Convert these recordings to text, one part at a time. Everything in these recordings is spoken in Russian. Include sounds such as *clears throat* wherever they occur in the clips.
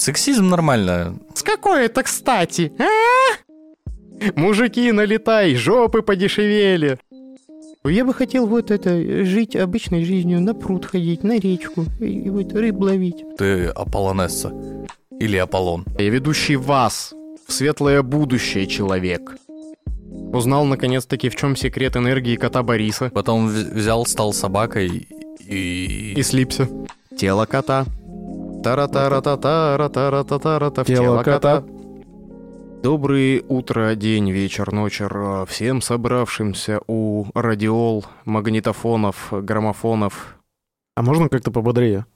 Сексизм нормально. С какой это кстати? А? Мужики, налетай, жопы подешевели. Я бы хотел вот это, жить обычной жизнью, на пруд ходить, на речку, и вот рыб ловить. Ты Аполлонесса. Или Аполлон. Я ведущий вас в светлое будущее человек. Узнал, наконец-таки, в чем секрет энергии кота Бориса. Потом взял, стал собакой и... И слипся. Тело кота. Тара тара та тара тара та тара та Тело кота. Доброе утро, день, вечер, ночер всем собравшимся у радиол, магнитофонов, граммофонов. А можно как-то пободрее?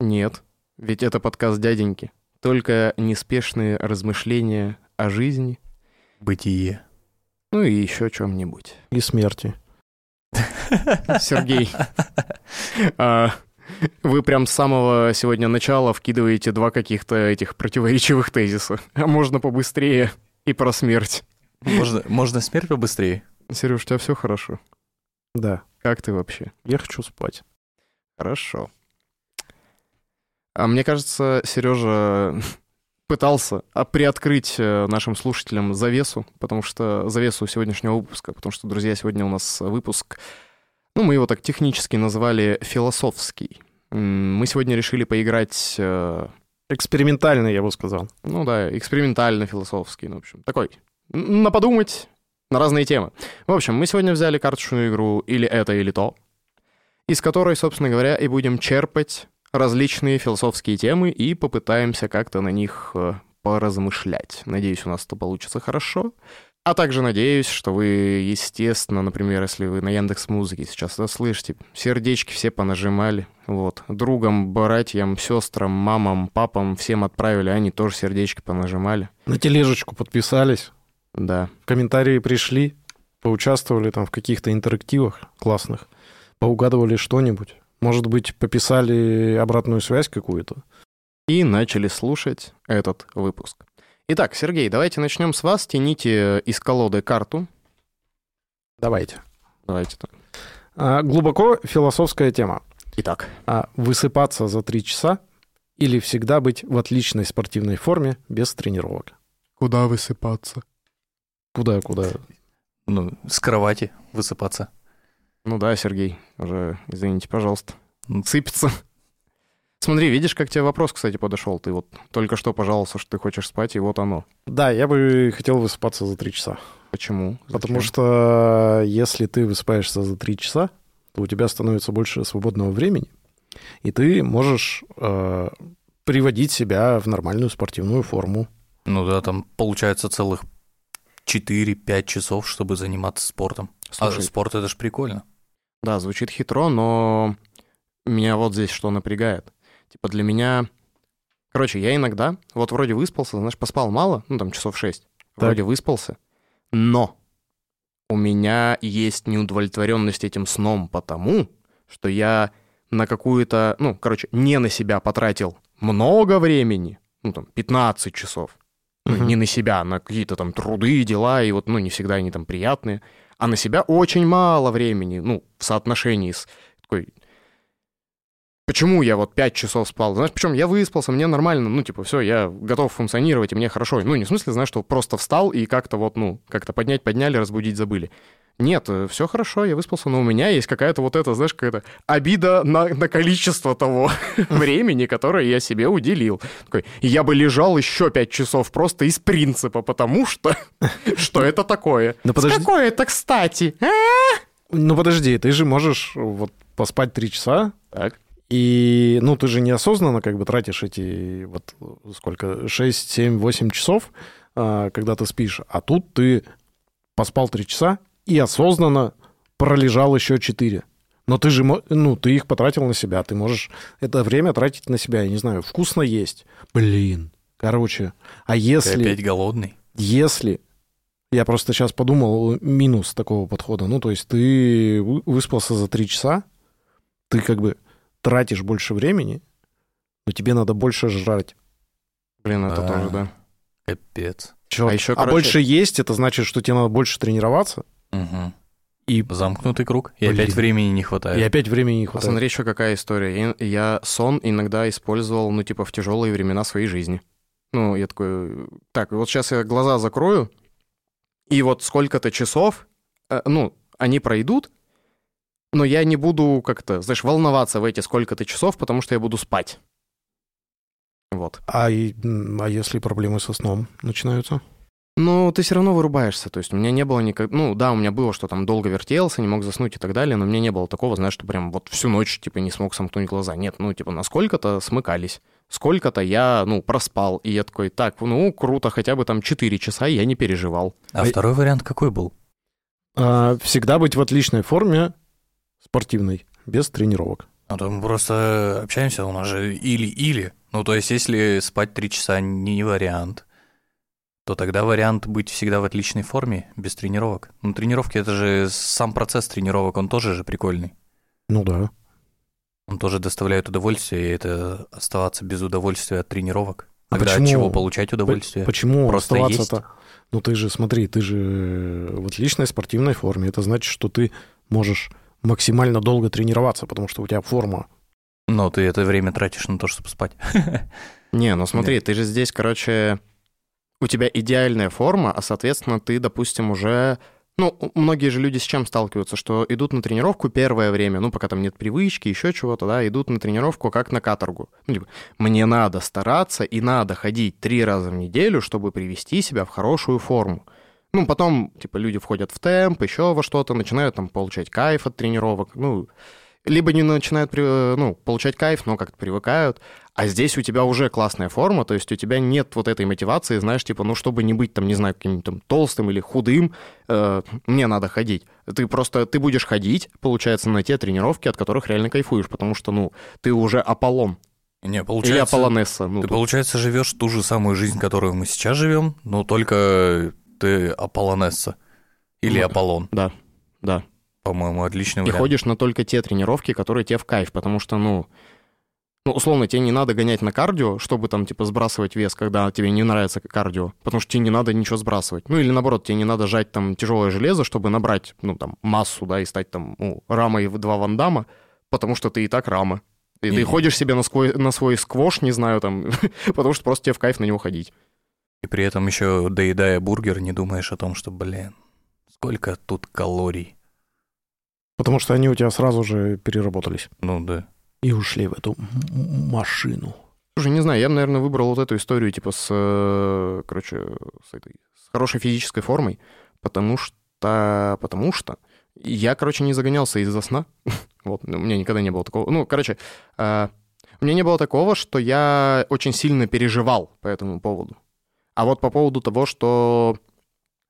Нет, ведь это подкаст дяденьки. Только неспешные размышления о жизни, Бытие. ну и еще чем-нибудь. И смерти. Сергей, *laughs* вы прям с самого сегодня начала вкидываете два каких-то этих противоречивых тезиса. А *laughs* можно побыстрее и про смерть. Можно, можно смерть побыстрее? Сереж, у тебя все хорошо? Да. Как ты вообще? Я хочу спать. Хорошо. А мне кажется, Сережа *laughs* пытался а, приоткрыть э, нашим слушателям завесу, потому что завесу сегодняшнего выпуска, потому что, друзья, сегодня у нас выпуск, ну, мы его так технически называли философский. Мы сегодня решили поиграть, э, Экспериментальный, я бы сказал. ну да, экспериментально-философский, ну, в общем, такой, на подумать на разные темы. В общем, мы сегодня взяли карточную игру «Или это, или то», из которой, собственно говоря, и будем черпать различные философские темы и попытаемся как-то на них э, поразмышлять. Надеюсь, у нас это получится хорошо. А также надеюсь, что вы, естественно, например, если вы на Яндекс Музыке сейчас это слышите, сердечки все понажимали, вот, другам, братьям, сестрам, мамам, папам всем отправили, они тоже сердечки понажимали. На тележечку подписались, Да. в комментарии пришли, поучаствовали там в каких-то интерактивах классных, поугадывали что-нибудь. Может быть, пописали обратную связь какую-то. и начали слушать этот выпуск. Итак, Сергей, давайте начнем с вас. Тяните из колоды карту. Давайте. Давайте так. А, глубоко философская тема. Итак, А высыпаться за три часа или всегда быть в отличной спортивной форме без тренировок? куда высыпаться? Куда, куда? Ну, с кровати высыпаться. Ну да, Сергей, уже, извините, пожалуйста. Сыпется. Смотри, видишь, как тебе вопрос, кстати, подошел. Ты вот только что пожаловался, что ты хочешь спать, и вот оно. Да, я бы хотел высыпаться за три часа. Почему? Потому Зачем? что если ты высыпаешься за три часа, то у тебя становится больше свободного времени, и ты можешь э, приводить себя в нормальную спортивную форму. Ну да, там получается целых 4-5 часов, чтобы заниматься спортом. Слушай, А спорт это ж прикольно. Да, звучит хитро, но меня вот здесь что напрягает. Типа для меня... Короче, я иногда, вот вроде выспался, знаешь, поспал мало, ну там часов шесть, вроде выспался, но у меня есть неудовлетворенность этим сном потому, что я на какую-то, ну, короче, не на себя потратил много времени, ну там 15 часов, ну, не на себя, а на какие-то там труды, дела, и вот, ну, не всегда они там приятные, а на себя очень мало времени, ну, в соотношении с такой... Почему я вот 5 часов спал? Знаешь, причем я выспался, мне нормально, ну, типа, все, я готов функционировать, и мне хорошо. Ну, не в смысле, знаешь, что просто встал и как-то вот, ну, как-то поднять, подняли, разбудить забыли. Нет, все хорошо, я выспался, но у меня есть какая-то вот эта, знаешь, какая-то обида на, на количество того *laughs* времени, которое я себе уделил. Такой, я бы лежал еще 5 часов просто из принципа, потому что... *laughs* Что это такое? Ну. Какое это, кстати? а? Ну подожди, ты же можешь вот поспать три часа, Так. И, ну, ты же неосознанно как бы тратишь эти вот сколько, 6, 7, 8 часов, а, когда ты спишь, а тут ты поспал три часа и осознанно пролежал еще 4. Но ты же, ну, ты их потратил на себя, ты можешь это время тратить на себя, я не знаю, вкусно есть. Блин. Короче, а Ты если... опять голодный? Если я просто сейчас подумал минус такого подхода, ну то есть ты вы- выспался за три часа, ты как бы тратишь больше времени, но тебе надо больше жрать. Блин, это А. тоже, да. Капец. Чё? А ещё, а короче- больше есть, это значит, что тебе надо больше тренироваться. Мгм. И, Замкнутый круг, и Блин. опять времени не и хватает. опять времени не хватает. Посмотри еще какая история. Я, я сон иногда использовал, ну, типа, в тяжелые времена своей жизни. Ну, я такой, так, вот сейчас я глаза закрою, и вот сколько-то часов, э, ну, они пройдут, но я не буду как-то, знаешь, волноваться в эти сколько-то часов, потому что я буду спать. Вот. А, и, а если проблемы со сном начинаются? Ну, ты все равно вырубаешься. То есть у меня не было никак... Ну, да, у меня было, что там долго вертелся, не мог заснуть и так далее, но у меня не было такого, знаешь, что прям вот всю ночь, типа, не смог сомкнуть глаза. Нет, ну, типа, насколько-то смыкались. Сколько-то я, ну, проспал. И я такой, так, ну, круто, хотя бы там 4 часа я не переживал. А второй вариант какой был? А, всегда быть в отличной форме, спортивной, без тренировок. А то мы просто общаемся, у нас же или-или. Ну, то есть, если спать три часа не вариант, то тогда вариант быть всегда в отличной форме, без тренировок. Ну, тренировки — это же сам процесс тренировок, он тоже же прикольный. Ну да. Он тоже доставляет удовольствие, и это оставаться без удовольствия от тренировок. А Тогда почему- от чего получать удовольствие? Почему Просто оставаться-то? Ну ты же, смотри, ты же в отличной спортивной форме. Это значит, что ты можешь максимально долго тренироваться, потому что у тебя форма. Но ты это время тратишь на то, чтобы спать. *laughs* Не, ну смотри, ты же здесь, короче, у тебя идеальная форма, а, соответственно, ты, допустим, уже... Ну, многие же люди с чем сталкиваются, что идут на тренировку первое время, ну, пока там нет привычки, еще чего-то, да, идут на тренировку как на каторгу. Ну, типа, мне надо стараться и надо ходить три раза в неделю, чтобы привести себя в хорошую форму. Ну, потом, типа, люди входят в темп, еще во что-то, начинают там получать кайф от тренировок, ну, либо не начинают, при- ну, получать кайф, но как-то привыкают, а здесь у тебя уже классная форма, то есть у тебя нет вот этой мотивации, знаешь, типа, ну, чтобы не быть там, не знаю, каким-нибудь там толстым или худым, э, мне надо ходить. Ты просто, ты будешь ходить, получается, на те тренировки, от которых реально кайфуешь, потому что, ну, ты уже Аполлон Не, или получается... Аполлонесса. Ну, Ты, тут- получается, живешь ту же самую жизнь, которую мы сейчас живем, но только ты Аполлонесса. Или Ну, Аполлон. Да, да. По-моему, отличный И вариант. ходишь на только те тренировки, которые тебе в кайф, потому что, ну, ну, условно, тебе не надо гонять на кардио, чтобы там, типа, сбрасывать вес, когда тебе не нравится кардио, потому что тебе не надо ничего сбрасывать. Ну, или наоборот, тебе не надо жать там тяжелое железо, чтобы набрать, ну, там, массу, да, и стать там, ну, рамой в два вандама, потому что ты и так рама. И ты И- ходишь себе на свой, на свой сквош, не знаю, там, *laughs* потому что просто тебе в кайф на него ходить. И при этом еще доедая бургер, не думаешь о том, что, блин, сколько тут калорий. Потому что они у тебя сразу же переработались. Ну да. И ушли в эту машину. Слушай, не знаю, я бы, наверное, выбрал вот эту историю, типа, с, короче, с этой, с хорошей физической формой, потому что, потому что я, короче, не загонялся из-за сна. *laughs* Вот, у меня никогда не было такого. Ну, короче, э, у меня не было такого, что я очень сильно переживал по этому поводу. А вот по поводу того, что...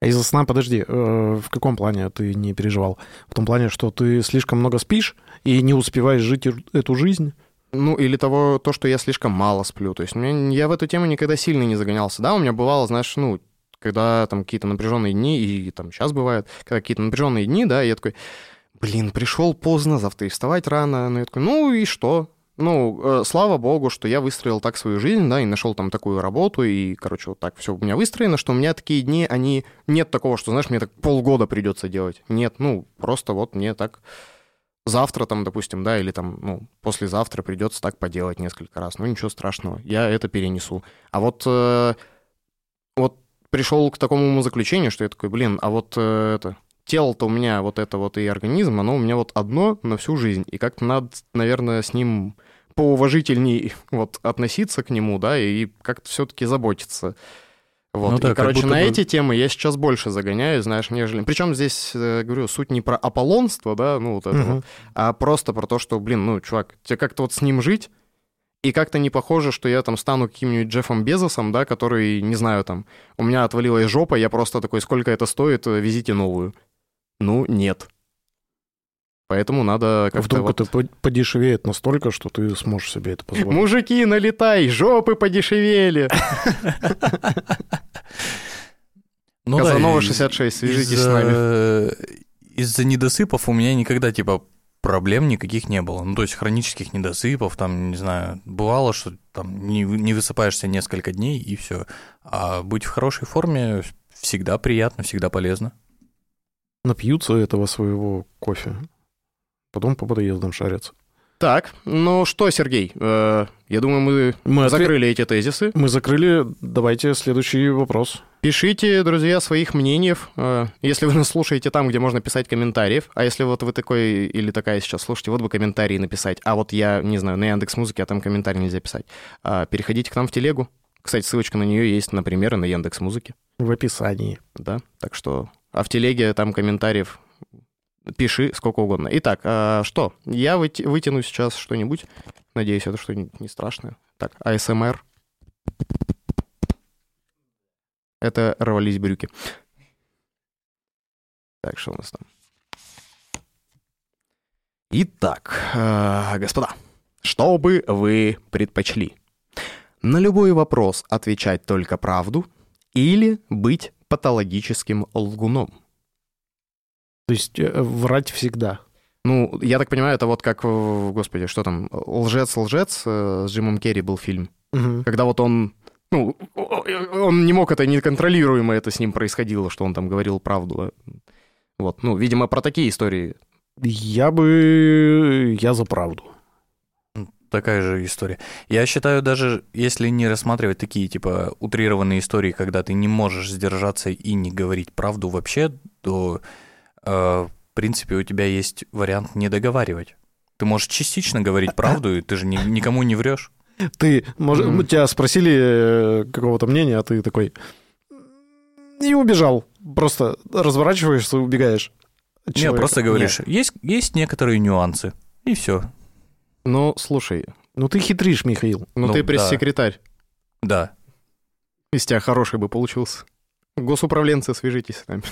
Из-за сна, подожди, э, в каком плане ты не переживал? В том плане, что ты слишком много спишь и не успеваешь жить эту жизнь? Ну, или того, то, что я слишком мало сплю. То есть меня, я в эту тему никогда сильно не загонялся. Да, у меня бывало, знаешь, ну, когда там какие-то напряженные дни, и там сейчас бывает, когда какие-то напряженные дни, да, я такой, блин, пришел поздно, завтра и вставать рано. Ну, я такой, ну и что? Ну, э, слава богу, что я выстроил так свою жизнь, да, и нашел там такую работу, и, короче, вот так все у меня выстроено, что у меня такие дни, они... Нет такого, что, знаешь, мне так полгода придется делать. Нет, ну, просто вот мне так завтра там, допустим, да, или там, ну, послезавтра придется так поделать несколько раз. Ну, ничего страшного, я это перенесу. А вот, э, вот пришел к такому умозаключению, что я такой, блин, а вот э, это, тело-то у меня вот это вот и организм, оно у меня вот одно на всю жизнь. И как-то надо, наверное, с ним поуважительней вот относиться к нему, да, и как-то все-таки заботиться. Вот. Ну да, и, короче, на бы- эти темы я сейчас больше загоняю, знаешь, нежели... Причем здесь, э, говорю, суть не про аполлонство, да, ну вот это Мгм. вот, а просто про то, что, блин, ну, чувак, тебе как-то вот с ним жить, и как-то не похоже, что я там стану каким-нибудь Джеффом Безосом, да, который, не знаю, там, у меня отвалилась жопа, я просто такой, сколько это стоит, э, везите новую. Ну, нет. Поэтому надо А как-то вдруг вот... это по- подешевеет настолько, что ты сможешь себе это позволить? Мужики, налетай, жопы подешевели. Ну Казанова из- 66, свяжитесь с из-за- нами. Из-за недосыпов у меня никогда, типа, проблем никаких не было. Ну, то есть хронических недосыпов, там, не знаю, бывало, что там не, не высыпаешься несколько дней, и все. А быть в хорошей форме всегда приятно, всегда полезно. напьются этого своего кофе. Потом по подъездам шарятся. Так, ну что, Сергей, э, я думаю, мы, Мы, закрыли эти тезисы. мы закрыли. Давайте следующий вопрос. Пишите, друзья, своих мнений. э, Если вы нас слушаете там, где можно писать комментариев, а если вот вы такой или такая сейчас слушаете, вот бы комментарии написать, а вот я, не знаю, на Яндекс Музыке, а там комментарий нельзя писать. А, Переходите к нам в телегу. Кстати, ссылочка на нее есть, например, и на Яндекс Музыке. В описании. Да, так что... А в телеге там комментариев пиши сколько угодно. Итак, а что? Я вытяну сейчас что-нибудь. Надеюсь, это что-нибудь не страшное. Так, АСМР. Это рвались брюки. Так, что у нас там? Итак, э, господа, что бы вы предпочли? На любой вопрос отвечать только правду или быть патологическим лгуном? То есть э, врать всегда. Ну, я так понимаю, это вот как, господи, что там, «Лжец-лжец» э, с Джимом Керри был фильм. Мгм. Когда вот он, ну, он не мог это, неконтролируемо это с ним происходило, что он там говорил правду. Вот, ну, видимо, про такие истории. Я бы... Я за правду. Такая же история. Я считаю, даже если не рассматривать такие, типа, утрированные истории, когда ты не можешь сдержаться и не говорить правду вообще, то, э, в принципе, у тебя есть вариант не договаривать. Ты можешь частично говорить правду, и ты же ни- никому не врешь. Ты, может, Мгм. тебя спросили э, какого-то мнения, а ты такой... И убежал. Просто разворачиваешься и убегаешь. человека. просто говоришь, есть, есть некоторые нюансы, и все. Ну, слушай, Ну ты хитришь, Михаил. ну, Ну, ты пресс-секретарь. Да. Из тебя хороший бы получился. Госуправленцы, свяжитесь с нами.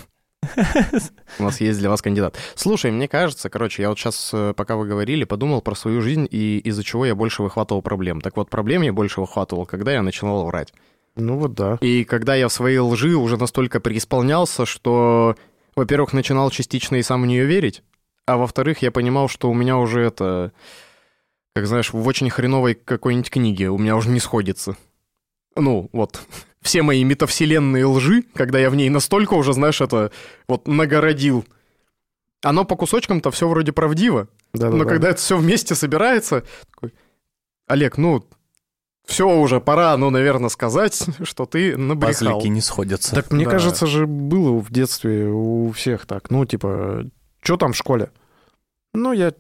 *laughs* У нас есть для вас кандидат. Слушай, мне кажется, короче, я вот сейчас, пока вы говорили, подумал про свою жизнь и из-за чего я больше выхватывал проблем. Так вот, проблем я больше выхватывал, когда я начинал врать. Ну вот да. И когда я в своей лжи уже настолько преисполнялся, что, во-первых, начинал частично и сам в нее верить, а во-вторых, я понимал, что у меня уже это, как знаешь, в очень хреновой какой-нибудь книге у меня уже не сходится. Ну, вот, все мои метавселенные лжи, когда я в ней настолько уже, знаешь, это вот нагородил. Оно по кусочкам-то все вроде правдиво, да, но когда это все вместе собирается, такой, Олег, ну, все уже, пора, ну, наверное, сказать, *laughs* что ты набрехал. Пазлики не сходятся. Так мне Да. кажется же, было в детстве у всех так. Ну, типа, что там в школе? Ну, я,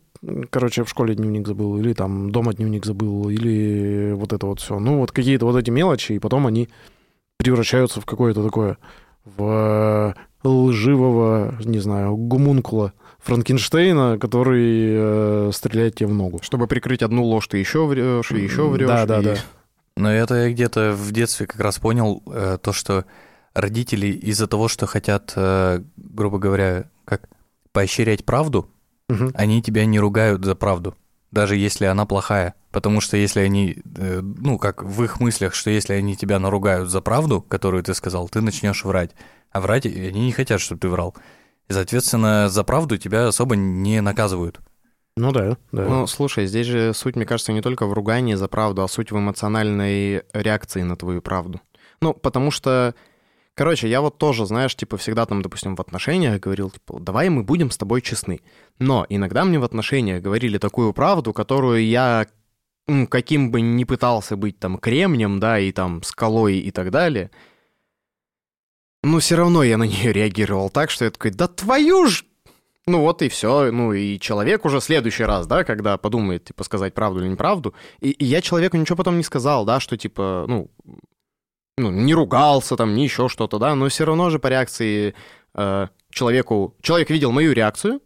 короче, в школе дневник забыл, или там дома дневник забыл, или вот это вот все. Ну, вот какие-то вот эти мелочи, и потом они превращаются в какое-то такое, в э, лживого, не знаю, гумункула Франкенштейна, который э, стреляет тебе в ногу. Чтобы прикрыть одну ложь, ты еще врешь, и еще врешь. Да, да, и- да. Но это я где-то в детстве как раз понял э, то, что родители из-за того, что хотят, э, грубо говоря, как поощрять правду, Мгм. они тебя не ругают за правду, даже если она плохая. Потому что если они, э, ну, как в их мыслях, что если они тебя наругают за правду, которую ты сказал, ты начнешь врать. А врать они не хотят, чтобы ты врал. И, соответственно, за правду тебя особо не наказывают. Ну да, да. Ну, слушай, здесь же суть, мне кажется, не только в ругании за правду, а суть в эмоциональной реакции на твою правду. Ну, потому что, короче, я вот тоже, знаешь, типа всегда там, допустим, в отношениях говорил, типа, давай мы будем с тобой честны. Но иногда мне в отношениях говорили такую правду, которую я каким бы ни пытался быть там кремнем, да, и там скалой и так далее, но все равно я на нее реагировал так, что я такой, да твою ж ну вот и все. Ну и человек уже в следующий раз, да, когда подумает, типа, сказать правду или неправду. И, и я человеку ничего потом не сказал, да, что, типа, ну, ну, не ругался там, не еще что-то, да, но все равно же по реакции э, человеку... Человек видел мою реакцию,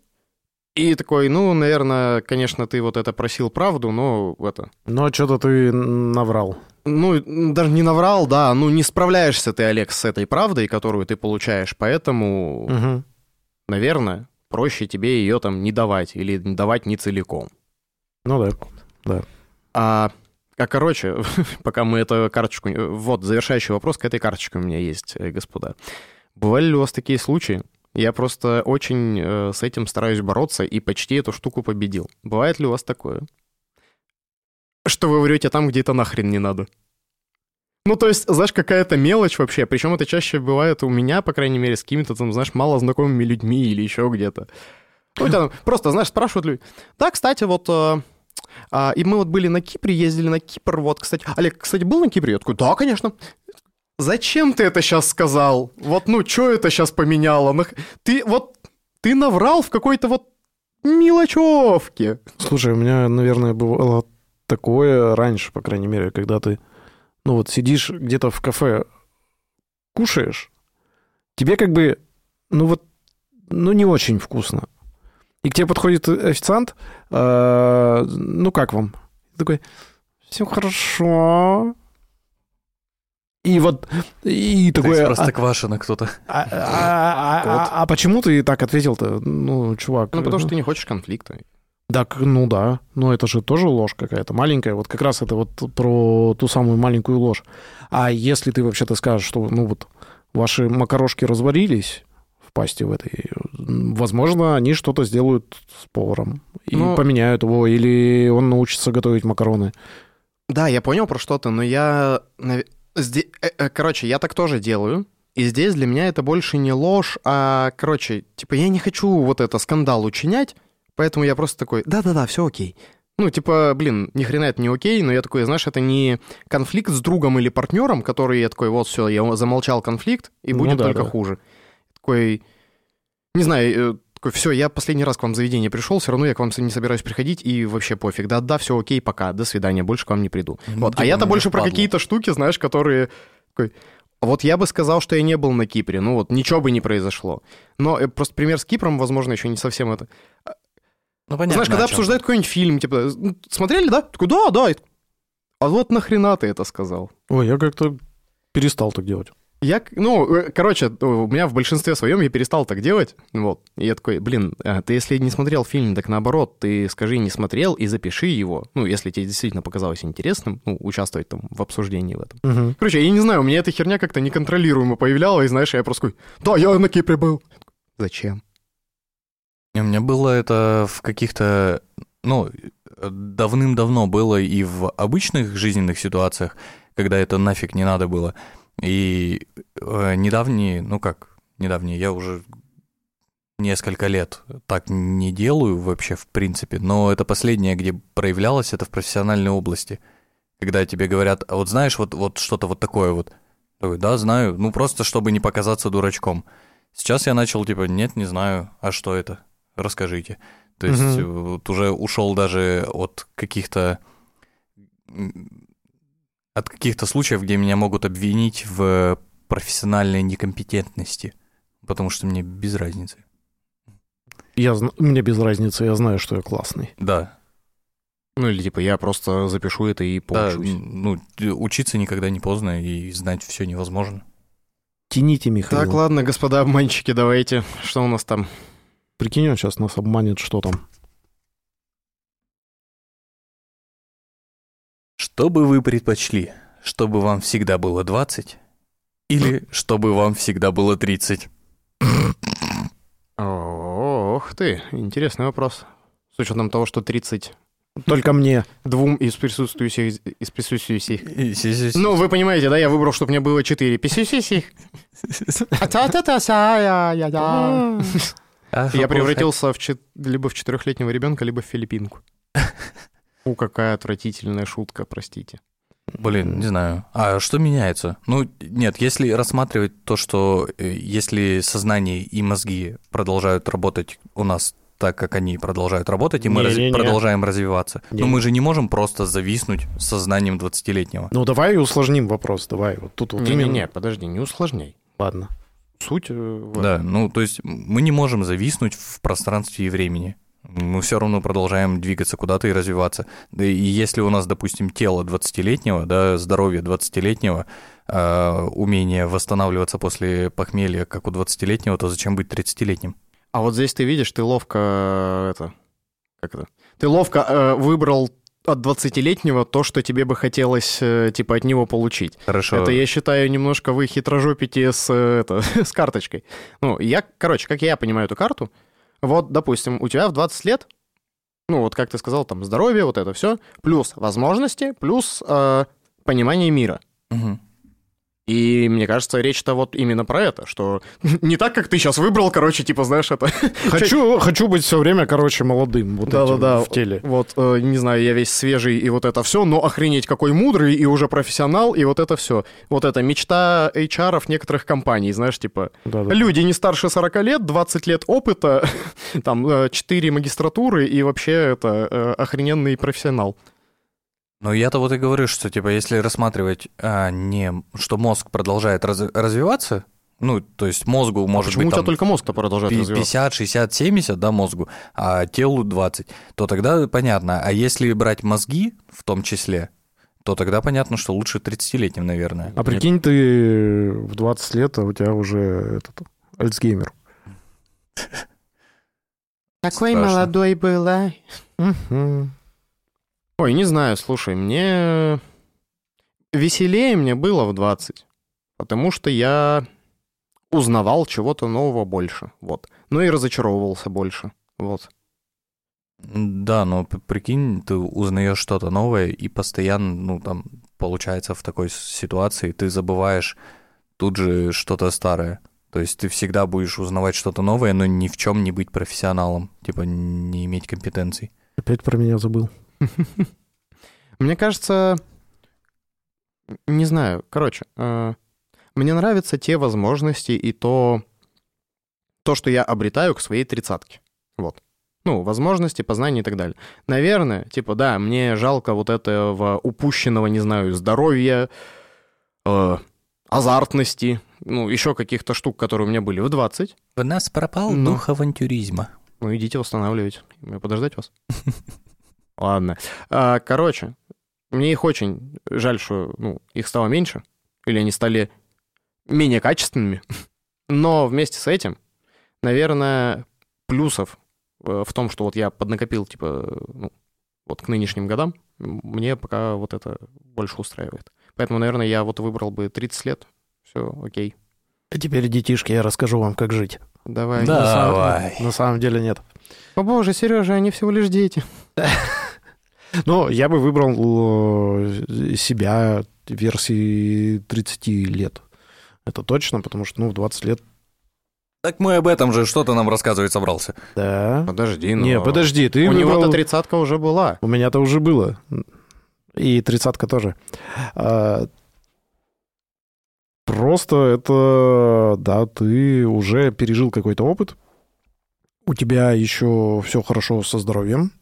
и такой, ну, наверное, конечно, ты вот это просил правду, но это... Но что-то ты наврал. Ну, даже не наврал, да, ну, не справляешься ты, Олег, с этой правдой, которую ты получаешь, поэтому, Мгм. наверное, проще тебе ее там не давать или давать не целиком. Ну да. А, а короче, *laughs* пока мы эту карточку... Вот, завершающий вопрос к этой карточке у меня есть, э, господа. Бывали ли у вас такие случаи? Я просто очень э, с этим стараюсь бороться и почти эту штуку победил. Бывает ли у вас такое? Что вы врете там, где это нахрен не надо? Ну, то есть, знаешь, какая-то мелочь вообще. Причем это чаще бывает у меня, по крайней мере, с какими-то там, знаешь, мало знакомыми людьми или еще где-то. Ну, там просто, знаешь, спрашивают люди. Да, кстати, вот... а, и мы вот были на Кипре, ездили на Кипр, вот, кстати. Олег, кстати, был на Кипре? Я такой, да, конечно. Зачем ты это сейчас сказал? Вот, ну, что это сейчас поменяло? Нах- Ты вот, ты наврал в какой-то вот мелочевке. Слушай, у меня, наверное, бывало такое раньше, по крайней мере, когда ты, ну вот сидишь где-то в кафе, кушаешь, тебе как бы, ну вот, ну не очень вкусно. И к тебе подходит официант, э, ну как вам? Ты такой, все хорошо. И вот, и такой... а- кто-то. а, а- а- а- а почему ты так ответил-то? Ну, чувак. Ну, потому что ты не хочешь конфликта. Так, ну да, но это же тоже ложь какая-то маленькая. Вот как раз это вот про ту самую маленькую ложь. А если ты вообще-то скажешь, что, ну вот, ваши макарошки разварились в пасте в этой, возможно, они что-то сделают с поваром. И Ну- поменяют его, или он научится готовить макароны. Да, я понял про что-то, но я... э, э, Короче, я так тоже делаю. И здесь для меня это больше не ложь, а, короче, типа, я не хочу вот это скандал учинять, поэтому я просто такой, да-да-да, все окей. Ну, типа, блин, ни хрена это не окей, но я такой, знаешь, это не конфликт с другом или партнером, который я такой, вот, все, я замолчал конфликт, и Ну будет да, только да. хуже. Такой, не знаю, э, такой, все, я последний раз к вам в заведение пришел, все равно я к вам не собираюсь приходить, и вообще пофиг. Да-да, все окей, пока, до свидания, больше к вам не приду. Ну, Вот. а я-то больше про впадло. какие-то штуки, знаешь, которые... такой, вот я бы сказал, что я не был на Кипре, ну вот ничего бы не произошло. Но э, просто пример с Кипром, возможно, еще не совсем это. Ну, понятно. знаешь, когда обсуждают какой-нибудь фильм, типа, «Ну, смотрели, да? Такой, да, да. А вот нахрена ты это сказал? Ой, я как-то перестал так делать. Я, ну, э, короче, у меня в большинстве своем я перестал так делать, вот. И я такой, блин, а, ты если не смотрел фильм, так наоборот, ты скажи, не смотрел, и запиши его. Ну, если тебе действительно показалось интересным, ну, участвовать там в обсуждении в этом. Мгм. Короче, я не знаю, у меня эта херня как-то неконтролируемо появлялась, знаешь, и я просто такой, да, я на Кипре был. Зачем? У меня было это в каких-то, ну, давным-давно было и в обычных жизненных ситуациях, когда это нафиг не надо было. И э, недавние, ну как, недавние, я уже несколько лет так не делаю вообще в принципе, но это последнее, где проявлялось, это в профессиональной области. Когда тебе говорят, а вот знаешь, вот, вот что-то вот такое вот. Такой, да, знаю, ну просто чтобы не показаться дурачком. Сейчас я начал, типа, нет, не знаю, а что это? Расскажите. То есть э, вот уже ушел даже от каких-то от каких-то случаев, где меня могут обвинить в профессиональной некомпетентности, потому что мне без разницы. Я, зн- мне без разницы, я знаю, что я классный. Да, Ну, или типа, я просто запишу это и да, поучусь. ну учиться никогда не поздно и знать все невозможно. Тяните, Михаил. Так, ладно, господа обманщики, давайте. Что у нас там? Прикинь, он сейчас нас обманет, что там. Что бы вы предпочли? Чтобы вам всегда было 20 или чтобы вам всегда было 30? Ох ты, интересный вопрос. С учетом того, что 30 Только мне. двум из присутствующих... Из присутствующих... Ну, вы понимаете, да, я выбрал, чтобы мне было 4. Писисисих. А-та-та-та-ся-я-я-я. А, Я превратился в либо в четырехлетнего ребенка, либо в филиппинку. Фу, какая отвратительная шутка, простите. Блин, не знаю. А что меняется? Ну, нет, если рассматривать то, что э, если сознание и мозги продолжают работать у нас так, как они продолжают работать, и мы раз- Не-не-не. продолжаем развиваться, Не. но мы же не можем просто зависнуть с сознанием 20-летнего. Ну, давай усложним вопрос, давай. Вот тут вот Не-не-не, именно. подожди, не усложняй. Ладно. Суть... э, Да, ну, то есть мы не можем зависнуть в пространстве и времени. Мы все равно продолжаем двигаться куда-то и развиваться. И если у нас, допустим, тело 20-летнего, да, здоровье 20-летнего, а, умение восстанавливаться после похмелья, как у 20-летнего, то зачем быть 30-летним? А вот здесь ты видишь, ты ловко э, это... Как это? Ты ловко э, выбрал от 20-летнего то, что тебе бы хотелось, э, типа, от него получить. Хорошо. Это, я считаю, немножко вы хитрожопите с, э, это, *laughs* с карточкой. Ну, я, короче, как я понимаю эту карту, вот, допустим, у тебя в 20 лет, ну, вот как ты сказал, там, здоровье, вот это все, плюс возможности, плюс э, понимание мира. Мгм. И мне кажется, речь-то вот именно про это, что *laughs* не так, как ты сейчас выбрал, короче, типа, знаешь, это... *laughs* Хочу, хочу быть все время, короче, молодым вот этим Да-да-да, в теле. Вот, э, не знаю, я весь свежий и вот это все, но охренеть какой мудрый и уже профессионал, и вот это все. Вот это мечта HR некоторых компаний, знаешь, типа, Да-да. люди не старше 40 лет, 20 лет опыта, *laughs* там, 4 магистратуры и вообще это э, охрененный профессионал. Но я-то вот и говорю, что типа если рассматривать а, не, что мозг продолжает раз- развиваться, ну, то есть мозгу может Почему быть у тебя там только мозг-то продолжает пи- развиваться? 50, 60, 70, да, мозгу, а телу 20, то тогда понятно. А если брать мозги в том числе, то тогда понятно, что лучше 30-летним, наверное. А прикинь, ты в 20 лет, а у тебя уже этот Альцгеймер. Такой Страшно. молодой была. Мгм. Ой, не знаю, слушай, мне веселее мне было в 20, потому что я узнавал чего-то нового больше, вот. Ну и разочаровывался больше, вот. Да, но прикинь, ты узнаешь что-то новое и постоянно, ну, там, получается, в такой ситуации ты забываешь тут же что-то старое. То есть ты всегда будешь узнавать что-то новое, но ни в чем не быть профессионалом, типа не иметь компетенций. Опять про меня забыл. *laughs* Мне кажется, не знаю, короче, э, мне нравятся те возможности и то, то, что я обретаю к своей тридцатке, вот. Ну, возможности, познания и так далее. Наверное, типа, да, мне жалко вот этого упущенного, не знаю, здоровья, э, азартности, ну, еще каких-то штук, которые у меня были в 20. В нас пропал Ну. дух авантюризма. Ну, идите восстанавливать. Подождать вас? *laughs* Ладно. А, Короче, мне их очень жаль, что ну, их стало меньше, или они стали менее качественными. *laughs* Но вместе с этим, наверное, плюсов э, в том, что вот я поднакопил, типа, ну, вот к нынешним годам, мне пока вот это больше устраивает. Поэтому, наверное, я вот выбрал бы 30 лет. Все, окей. А теперь, детишки, я расскажу вам, как жить. Давай. Да. На самом- Давай. На самом деле нет. О боже, Сережа, они всего лишь дети. *laughs* Но я бы выбрал э, себя версии 30 лет. Это точно, потому что, ну, в 20 лет... Так мы об этом же, что ты нам рассказывать собрался? Да. Подожди, ну... Не, подожди, ты У выбрал- него-то тридцатка уже была. У меня-то уже было. И тридцатка тоже. А, Просто это, да, ты уже пережил какой-то опыт. У тебя еще все хорошо со здоровьем.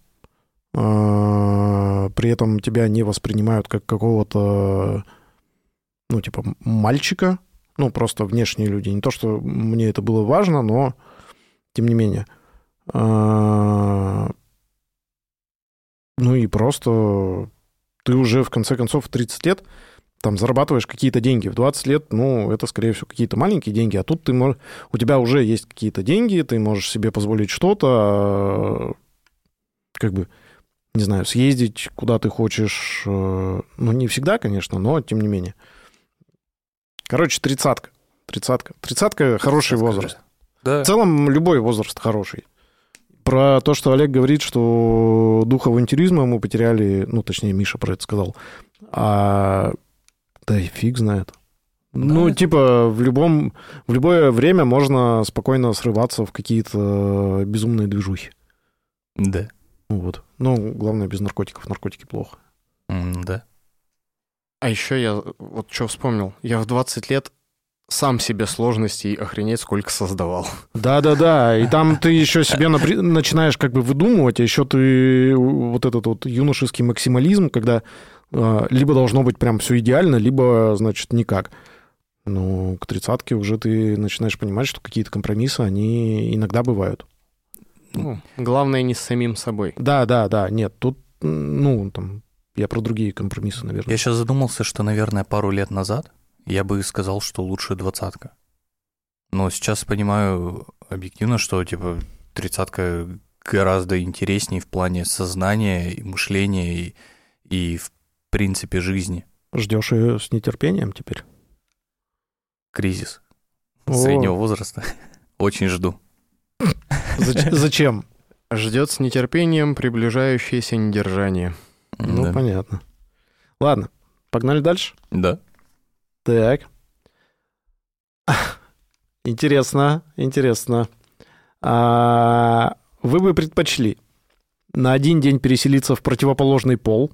А, При этом тебя не воспринимают как какого-то, ну, типа, мальчика. Ну, просто внешние люди. Не то, что мне это было важно, но тем не менее. А, Ну и просто ты уже, в конце концов, в 30 лет там зарабатываешь какие-то деньги. В 20 лет, ну, это, скорее всего, какие-то маленькие деньги, а тут ты мож... у тебя уже есть какие-то деньги, ты можешь себе позволить что-то, а, как бы, не знаю, съездить куда ты хочешь. э, Ну, не всегда, конечно, но тем не менее. Короче, тридцатка. Тридцатка. Тридцатка — хороший возраст. Да. В целом, любой возраст хороший. Про то, что Олег говорит, что дух авантюризма мы потеряли, ну, точнее, Миша про это сказал. А да и фиг знает. Ну, Да. типа, в любом, в любое время можно спокойно срываться в какие-то безумные движухи. Да. Ну, Вот. Ну, главное, без наркотиков. Наркотики плохо. М, Да. А еще я вот что вспомнил. Я в 20 лет сам себе сложностей охренеть сколько создавал. Да-да-да, и там ты еще себе напри- начинаешь как бы выдумывать, а еще ты вот этот вот юношеский максимализм, когда э, либо должно быть прям все идеально, либо, значит, никак. Ну, к тридцатке уже ты начинаешь понимать, что какие-то компромиссы, они иногда бывают. Ну, главное не с самим собой. Да, да, да, нет, тут, ну, там, я про другие компромиссы, наверное. Я сейчас задумался, что, наверное, пару лет назад я бы сказал, что лучше двадцатка. Но сейчас понимаю объективно, что, типа, тридцатка гораздо интереснее в плане сознания и мышления и, и в принципе жизни. Ждешь ее с нетерпением теперь? Кризис О. среднего возраста. *laughs* Очень жду. Зач- *laughs* Зачем? Ждет с нетерпением приближающееся недержание. Ну, да. понятно. Ладно, погнали дальше. Да. Так. *laughs* Интересно, интересно. А, вы бы предпочли на один день переселиться в противоположный пол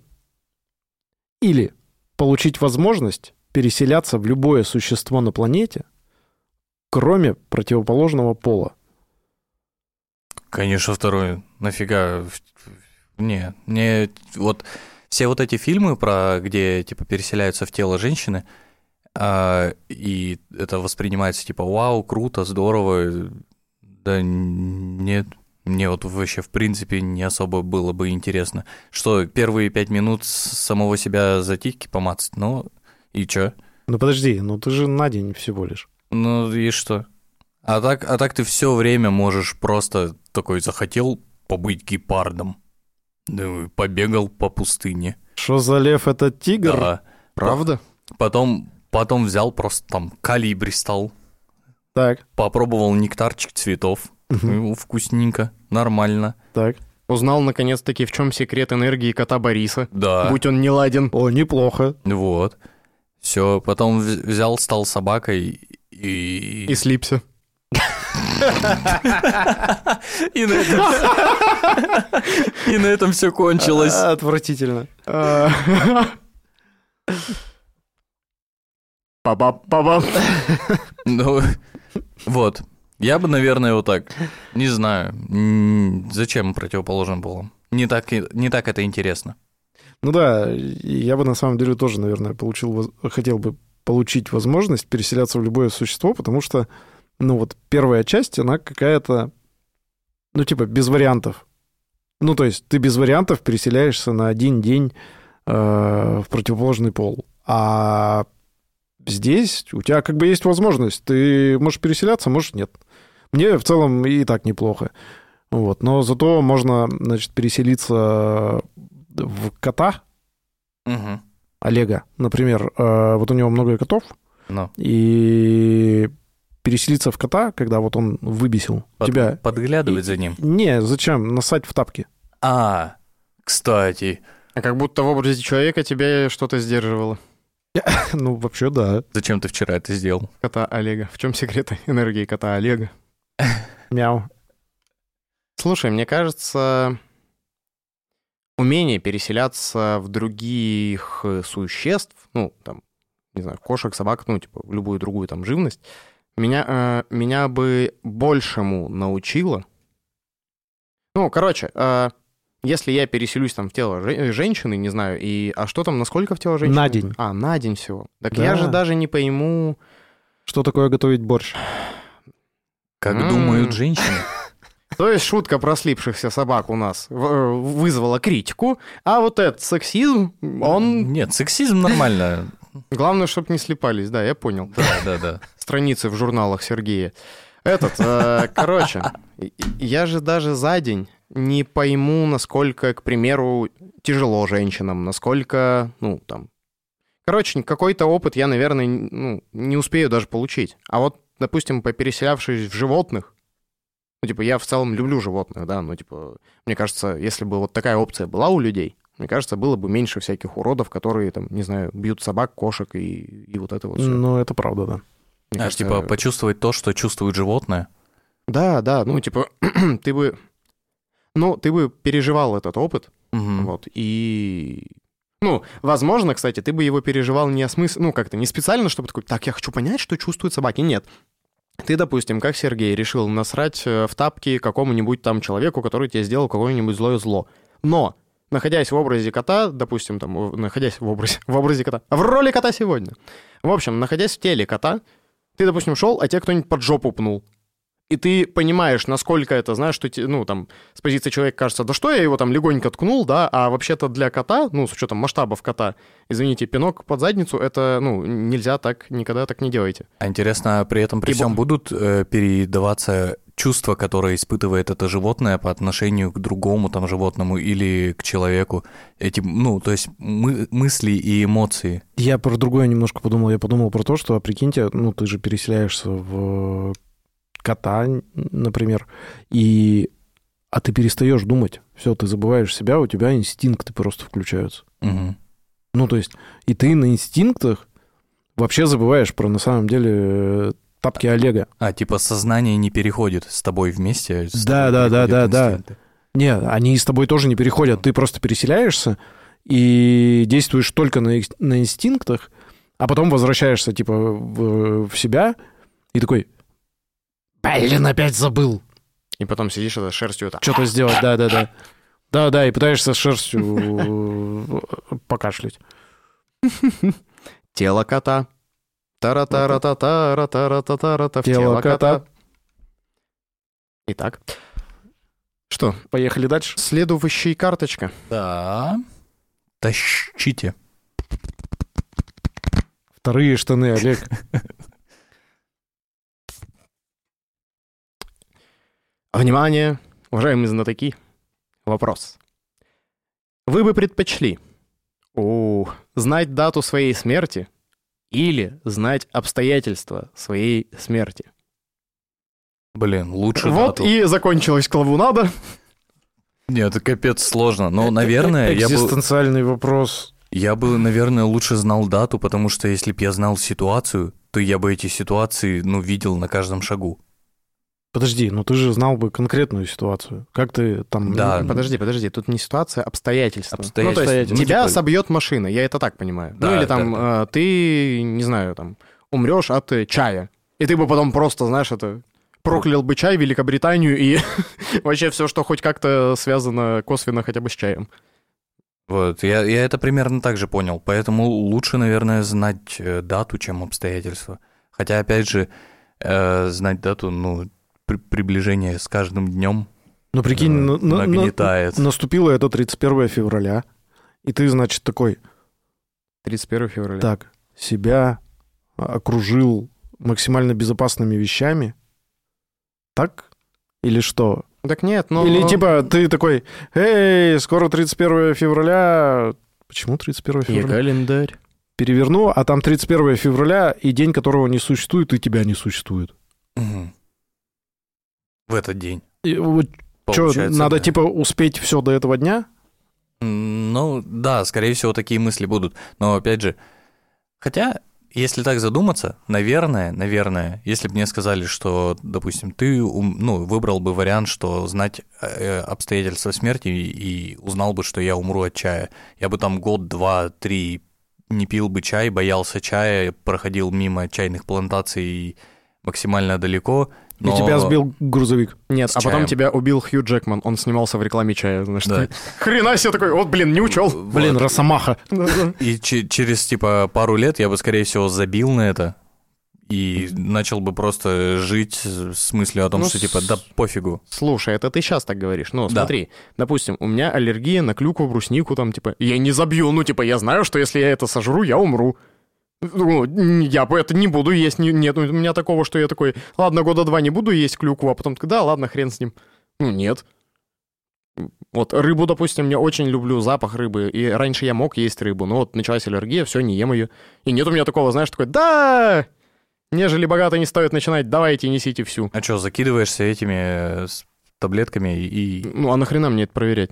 или получить возможность переселяться в любое существо на планете, кроме противоположного пола? Конечно, второе. Нафига? Не, мне вот все вот эти фильмы про где типа переселяются в тело женщины, а, и это воспринимается типа вау, круто, здорово. Да нет, мне вот вообще в принципе не особо было бы интересно. Что, первые пять минут самого себя за титьки помацать, ну и чё? Ну подожди, ну ты же на день всего лишь. Ну и что? А так, а так ты все время можешь просто такой захотел побыть гепардом. Да, побегал по пустыне. Что за лев этот тигр? Да. Правда? Потом, потом взял просто там калибри стал. Так, Попробовал нектарчик цветов. Ну, вкусненько, нормально. так. Узнал, наконец-таки, в чем секрет энергии кота Бориса. Да. Будь он не ладен. О, неплохо. Вот. Все, потом взял, стал собакой и... И слипся. *laughs* И на этом... И на этом все кончилось. А, Отвратительно. А. Па-бам-па-бам. Ну, вот. Я бы, наверное, вот так. Не знаю. Зачем противоположным полом? Не так, не так это интересно. Ну да, я бы на самом деле тоже, наверное, получил, хотел бы получить возможность переселяться в любое существо, потому что, ну вот первая часть, она какая-то, ну типа без вариантов. Ну то есть ты без вариантов переселяешься на один день э, в противоположный пол. А здесь у тебя как бы есть возможность. Ты можешь переселяться, можешь нет. Мне в целом и так неплохо. Вот. Но зато можно, значит, переселиться в кота Мгм. Олега, например. Э, Вот у него много котов, Ну, и переселиться в кота, когда вот он выбесил под- тебя... подглядывать за ним. Не, зачем? Насать в тапки. А, кстати, А как будто в образе человека тебя что-то сдерживало. *laughs* Ну, вообще, да. зачем ты вчера это сделал? Кота Олега. В чем секрет *laughs* энергии кота Олега? *laughs* Мяу. Слушай, мне кажется, умение переселяться в других э, существ, ну, там, не знаю, кошек, собак, ну, типа, в любую другую там живность, меня, э, меня бы большему научило. Ну, короче, э, если я переселюсь там в тело же- женщины, не знаю, и... А что там, насколько в тело женщины? На день. А, на день всего. Так Да. я же даже не пойму... Что такое готовить борщ? Как М. думают женщины? *laughs* То есть шутка про слипшихся собак у нас э, вызвала критику, а вот этот сексизм, он... Нет, сексизм нормально. Главное, чтобы не слипались, да, я понял. Да, да, да. Страницы в журналах Сергея. Этот, э, короче, я же даже за день не пойму, насколько, к примеру, тяжело женщинам, насколько, ну, там... Короче, какой-то опыт я, наверное, ну, не успею даже получить. А вот, допустим, попереселявшись в животных, ну, типа, я в целом люблю животных, да, но, типа, мне кажется, если бы вот такая опция была у людей, мне кажется, было бы меньше всяких уродов, которые, там, не знаю, бьют собак, кошек и, и вот это вот все. Ну, это правда, да. А, типа, почувствовать то, что чувствует животное. Да, да, ну, типа, *clears throat* ты бы... Ну, ты бы переживал этот опыт, Мгм. вот, и... Ну, возможно, кстати, ты бы его переживал не осмыс... Ну, как-то не специально, чтобы такой, так, я хочу понять, что чувствуют собаки. Нет. Ты, допустим, как Сергей, решил насрать э, в тапки какому-нибудь там человеку, который тебе сделал какое-нибудь злое зло. Но, находясь в образе кота, допустим, там, находясь в образе, *laughs* в образе кота, в роли кота сегодня. В общем, находясь в теле кота, ты, допустим, шел, а тебе кто-нибудь под жопу пнул. И ты понимаешь, насколько это, знаешь, что, те- ну, там, с позиции человека кажется, да что я его там легонько ткнул, да, а вообще-то для кота, ну, с учетом масштабов кота, извините, пинок под задницу, это, ну, нельзя так, никогда так не делайте. А интересно, а при этом при Ибо- всем будут э, передаваться чувства, которые испытывает это животное по отношению к другому там животному или к человеку? Эти, ну, то есть мы, мысли и эмоции. Я про другое немножко подумал. Я подумал про то, что, а прикиньте, ну, ты же переселяешься в кота, например, и... А ты перестаешь думать. Все, ты забываешь себя, у тебя инстинкты просто включаются. Мгм. Ну, то есть, и ты на инстинктах вообще забываешь про, на самом деле, э, тапки Олега. А, типа сознание не переходит с тобой вместе? с Да, тобой да, да, да, да. инстинкты. Не, они с тобой тоже не переходят. Ты просто переселяешься и действуешь только на, на инстинктах, а потом возвращаешься, типа, в, в себя и такой... Блин, опять забыл. И потом сидишь это шерстью так. Что-то сделать, да-да-да. Да-да, и пытаешься шерстью *laughs* покашлять. Тело кота. тара тара та тара тара та тара та в Тело кота. Итак. Что, Поехали дальше. следующая карточка. Да. Тащите. Вторые штаны, Олег. *laughs* Внимание, уважаемые знатоки. Вопрос. Вы бы предпочли о, знать дату своей смерти или знать обстоятельства своей смерти? Блин, лучше вот дату. и закончилась клавунада. Нет, это капец сложно. Но, наверное, я бы, Экзистенциальный вопрос. я бы, наверное, лучше знал дату, потому что если бы я знал ситуацию, то я бы эти ситуации, ну, видел на каждом шагу. Подожди, ну ты же знал бы конкретную ситуацию. Как ты там... Да, ну, Подожди, подожди, тут не ситуация, а обстоятельства. Обстоятельства. Ну, то есть Ну, тебя типа- собьет машина, я это так понимаю. Да, ну или там да, э, ты, не знаю, там умрешь от чая. И ты бы потом просто, знаешь, это проклял бы чай, Великобританию и *laughs* вообще все, что хоть как-то связано косвенно хотя бы с чаем. Вот, я, я это примерно так же понял. Поэтому лучше, наверное, знать э, дату, чем обстоятельства. Хотя, опять же, э, знать дату, ну, при- приближение с каждым днем Ну прикинь, на- на- на- нагнетает. наступило это 31 февраля, и ты, значит, такой, 31 февраля. так, себя окружил максимально безопасными вещами, так? Или что? Так нет, ну... Или типа ты такой, эй, скоро 31 февраля, почему 31 Я февраля? календарь. Переверну, а там 31 февраля, и день которого не существует, и тебя не существует. Мгм. В этот день. И вот что, надо да. типа успеть все до этого дня? Ну, да, скорее всего, такие мысли будут. Но, опять же, хотя, если так задуматься, наверное, наверное, если бы мне сказали, что, допустим, ты ну, выбрал бы вариант, что знать э, обстоятельства смерти и узнал бы, что я умру от чая, я бы там год, два, три не пил бы чай, боялся чая, проходил мимо чайных плантаций максимально далеко. Но... И тебя сбил грузовик. Нет, С а потом чаем. тебя убил Хью Джекман, он снимался в рекламе чая, знаешь. Да. *laughs* Хрена себе такой, вот, блин, не учел. Вот. Блин, Росомаха. И че- через, типа, пару лет я бы, скорее всего, забил на это и начал бы просто жить с мыслью о том, Ну, что, типа, да пофигу. Слушай, это ты сейчас так говоришь. Ну, Да. смотри, допустим, у меня аллергия на клюкву, бруснику, там, типа, я не забью, ну, типа, я знаю, что если я это сожру, я умру. Ну, я бы это не буду есть, не- нет, у меня такого, что я такой, ладно, года два не буду есть клюкву, а потом да, ладно, хрен с ним. Ну, нет. Вот рыбу, допустим, я очень люблю запах рыбы, и раньше я мог есть рыбу, но вот началась аллергия, все, не ем ее. И нет у меня такого, знаешь, такой, да, нежели богато не стоит начинать, давайте несите всю. А что, закидываешься этими э, таблетками и... Ну, а нахрена мне это проверять?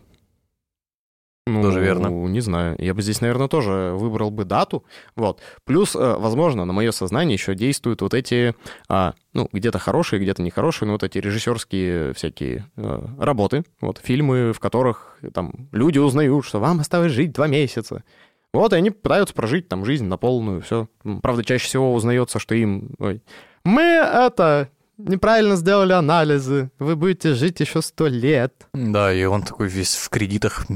Ну, Тоже верно. Не знаю. Я бы здесь, наверное, тоже выбрал бы дату. Вот. Плюс, э, возможно, на мое сознание еще действуют вот эти, а, ну, где-то хорошие, где-то нехорошие, но вот эти режиссерские всякие э, работы, вот, фильмы, в которых там люди узнают, что вам осталось жить два месяца. Вот, и они пытаются прожить там жизнь на полную, все. Правда, чаще всего узнается, что им... Ой, мы это... Неправильно сделали анализы. Вы будете жить еще сто лет. Да, и он такой весь в кредитах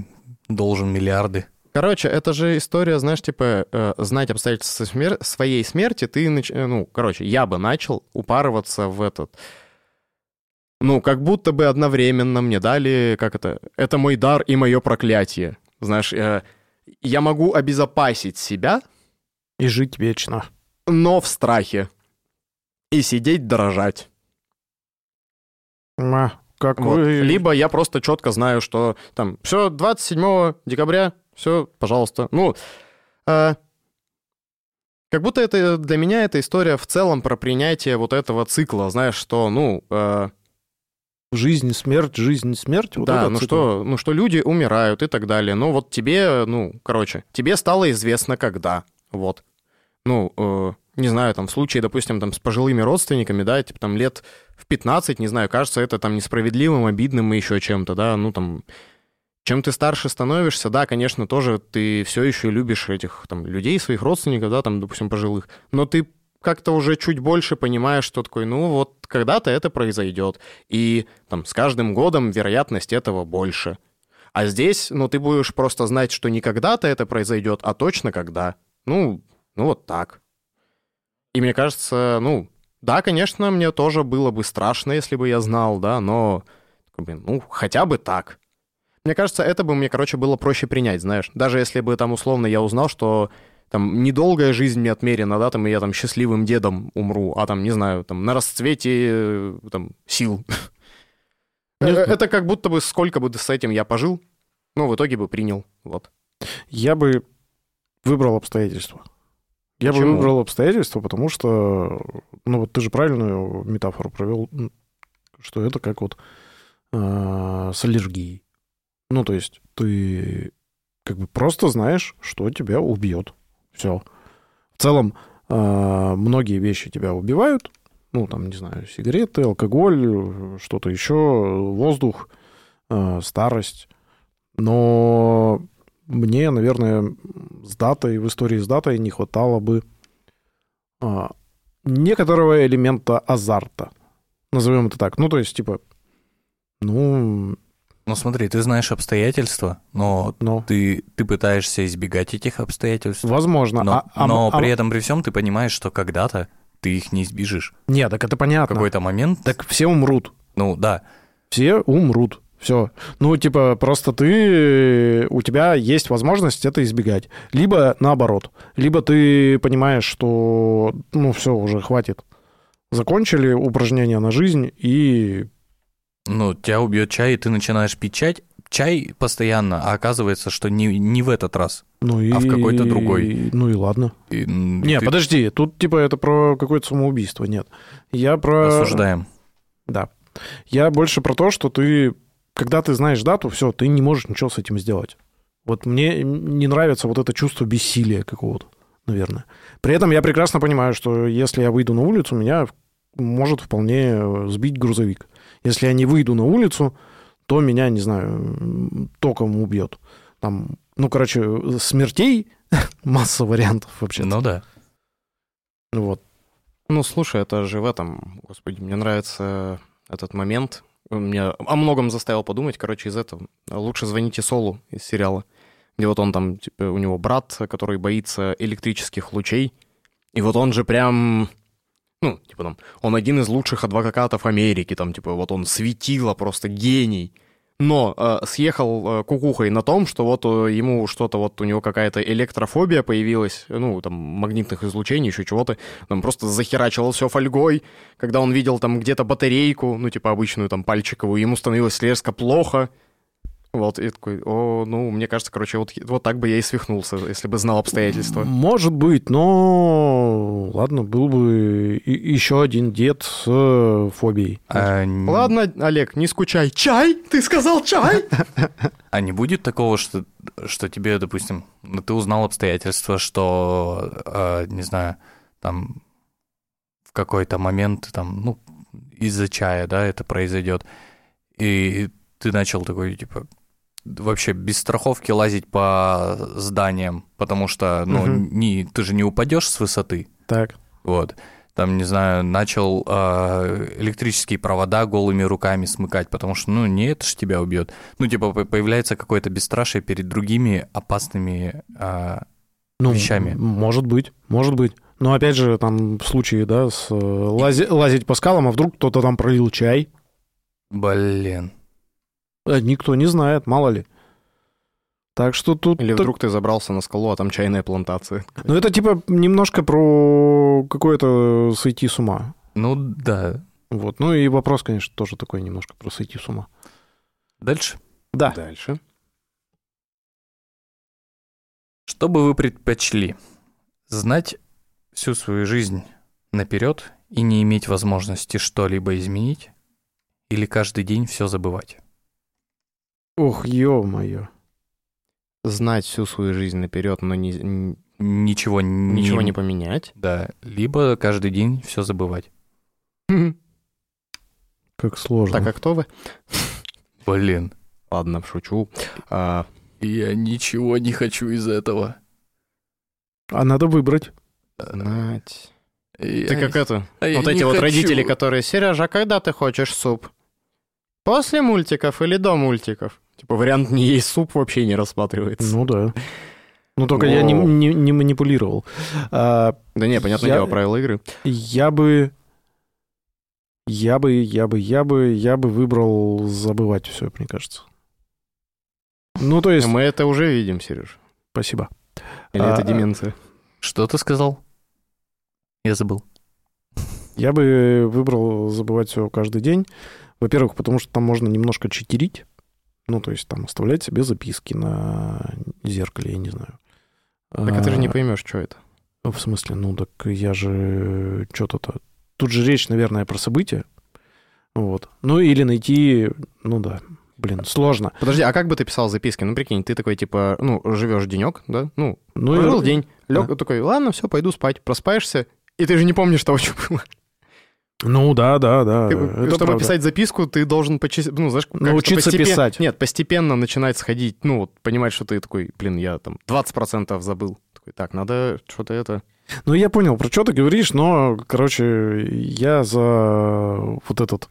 должен миллиарды. Короче, это же история, знаешь, типа, э, знать обстоятельства смер- своей смерти, ты, нач- э, ну, короче, я бы начал упарываться в этот... Ну, как будто бы одновременно мне дали, как это, это мой дар и мое проклятие. Знаешь, э, я могу обезопасить себя, И жить вечно. но в страхе. И сидеть дрожать. Как Вот. Либо я просто четко знаю, что там все 27 декабря, все, пожалуйста. Ну, э, как будто это для меня эта история в целом про принятие вот этого цикла, знаешь, что, ну, э, Жизнь, смерть, жизнь, смерть. Вот да, ну цикл. что, ну что люди умирают и так далее. Ну вот тебе, ну, короче, тебе стало известно когда, вот. Ну, э, не знаю, там, в случае, допустим, там, с пожилыми родственниками, да, типа, там, лет в 15, не знаю, кажется это, там, несправедливым, обидным и еще чем-то, да, ну, там, чем ты старше становишься, да, конечно, тоже ты все еще любишь этих, там, людей, своих родственников, да, там, допустим, пожилых, но ты как-то уже чуть больше понимаешь, что такое, ну, вот, когда-то это произойдет, и, там, с каждым годом вероятность этого больше. А здесь, ну, ты будешь просто знать, что не когда-то это произойдет, а точно когда. Ну, ну, вот так. И мне кажется, ну, да, конечно, мне тоже было бы страшно, если бы я знал, да, но, бы, ну, хотя бы так. Мне кажется, это бы мне, короче, было проще принять, знаешь. Даже если бы там условно я узнал, что там недолгая жизнь мне отмерена, да, там и я там счастливым дедом умру, а там, не знаю, там на расцвете э, там сил. *laughs* Э, это как будто бы сколько бы с этим я пожил, ну, в итоге бы принял, вот. Я бы выбрал обстоятельства. Я Почему? бы выбрал обстоятельства, потому что, ну вот ты же правильную метафору провел, что это как вот э, с аллергией. Ну, то есть ты как бы просто знаешь, что тебя убьет. Все. В целом, э, многие вещи тебя убивают. Ну, там, не знаю, сигареты, алкоголь, что-то еще, воздух, э, старость. Но мне, наверное, с датой, в истории с датой не хватало бы а, некоторого элемента азарта. Назовем это так. Ну, то есть, типа, ну... Ну, смотри, ты знаешь обстоятельства, но, но. Ты, ты пытаешься избегать этих обстоятельств. Возможно. Но, а, а, но а, при этом, при всем, ты понимаешь, что когда-то ты их не избежишь. Нет, так это понятно. В какой-то момент... Так все умрут. Ну, да. Все умрут. Все. Ну, типа, просто ты... У тебя есть возможность это избегать. Либо наоборот. Либо ты понимаешь, что, ну, все, уже хватит. Закончили упражнения на жизнь и... Ну, тебя убьет чай, и ты начинаешь пить чай, чай постоянно, а оказывается, что не, не в этот раз, ну и, а в какой-то другой. Ну и ладно. И, нет, ты... подожди, тут типа это про какое-то самоубийство, нет. Я про... Осуждаем. Да. Я больше про то, что ты когда ты знаешь дату, все, ты не можешь ничего с этим сделать. Вот мне не нравится вот это чувство бессилия какого-то, наверное. При этом я прекрасно понимаю, что если я выйду на улицу, меня может вполне сбить грузовик. Если я не выйду на улицу, то меня, не знаю, током убьет. Там, ну, короче, смертей *laughs* масса вариантов вообще. Ну да. Вот. Ну, слушай, это же в этом, господи, мне нравится этот момент, меня о многом заставил подумать, короче, из этого. Лучше звоните Солу из сериала, где вот он там, типа, у него брат, который боится электрических лучей, и вот он же прям, ну, типа там, он один из лучших адвокатов Америки, там, типа, вот он светило, просто гений но э, съехал э, кукухой на том, что вот э, ему что-то, вот у него какая-то электрофобия появилась, ну, там, магнитных излучений, еще чего-то, там просто захерачивал все фольгой, когда он видел там где-то батарейку, ну, типа обычную там пальчиковую, ему становилось резко плохо, вот, и такой, о, ну, мне кажется, короче, вот, вот так бы я и свихнулся, если бы знал обстоятельства. Может быть, но ладно, был бы еще один дед с э, фобией. А... Ладно, Олег, не скучай. Чай? Ты сказал чай? *laughs* А не будет такого, что, что тебе, допустим, ну, ты узнал обстоятельства, что, э, не знаю, там в какой-то момент, там, ну, из-за чая, да, это произойдет, и ты начал такой, типа, вообще без страховки лазить по зданиям, потому что, ну, угу. не, ты же не упадешь с высоты. Так. Вот. Там, не знаю, начал э, электрические провода голыми руками смыкать, потому что, ну, не это ж тебя убьет. Ну, типа, появляется какое-то бесстрашие перед другими опасными э, ну, вещами. Может быть, может быть. Но опять же, там в случае, да, с э, лази, лазить по скалам, а вдруг кто-то там пролил чай. Блин. Э, никто не знает, мало ли. Так что тут... Или вдруг ты забрался на скалу, а там чайная плантация. Ну, это типа немножко про какое-то сойти с ума. Ну, да. Вот. Ну и вопрос, конечно, тоже такой немножко про сойти с ума. Дальше? Да. Дальше. Что бы вы предпочли? Знать всю свою жизнь наперед и не иметь возможности что-либо изменить? Или каждый день все забывать? Ох, ё-моё. Знать всю свою жизнь наперед, но не, ничего не... Ничего не поменять. Да, либо каждый день все забывать. Как сложно. Так, а кто вы? Блин, Ладно, шучу. А, я ничего не хочу из этого. А надо выбрать. Знать. Я- Ты как это? а вот не эти вот хочу. родители, которые... Сережа, а когда ты хочешь суп? После мультиков или до мультиков? Типа вариант не есть суп вообще не рассматривается. Ну да. Ну только я не, не- не манипулировал. А, Да не, понятное Я- дело, правила игры. я бы... Я бы, я бы, я бы, я бы выбрал забывать все, мне кажется. Ну, то есть... Мы это уже видим, Сереж. Спасибо. Или А, это деменция? Что ты сказал? Я забыл. Я бы выбрал забывать все каждый день. Во-первых, потому что там можно немножко читерить. Ну, то есть там оставлять себе записки на зеркале, я не знаю. Так а ты же не А, поймешь, что это. В смысле, ну так я же что-то-то... Тут же речь, наверное, про события. Вот. Ну или найти... Ну да, блин, сложно. Подожди, а как бы ты писал записки? Ну, прикинь, ты такой, типа, ну, живешь денек, да? Ну, Ну, прожил и- день, лег, такой, ладно, все, пойду спать. Проспаешься, и ты же не помнишь того, что было. Ну да, да, да. Ты, это чтобы правда. писать записку, ты должен почти, ну, знаешь, Научиться постепен- писать. Нет, постепенно начинать сходить, ну, вот, понимать, что ты такой, блин, я там 20% забыл. Такой, так, надо что-то это... Ну, я понял, про что ты говоришь, но, короче, я за вот этот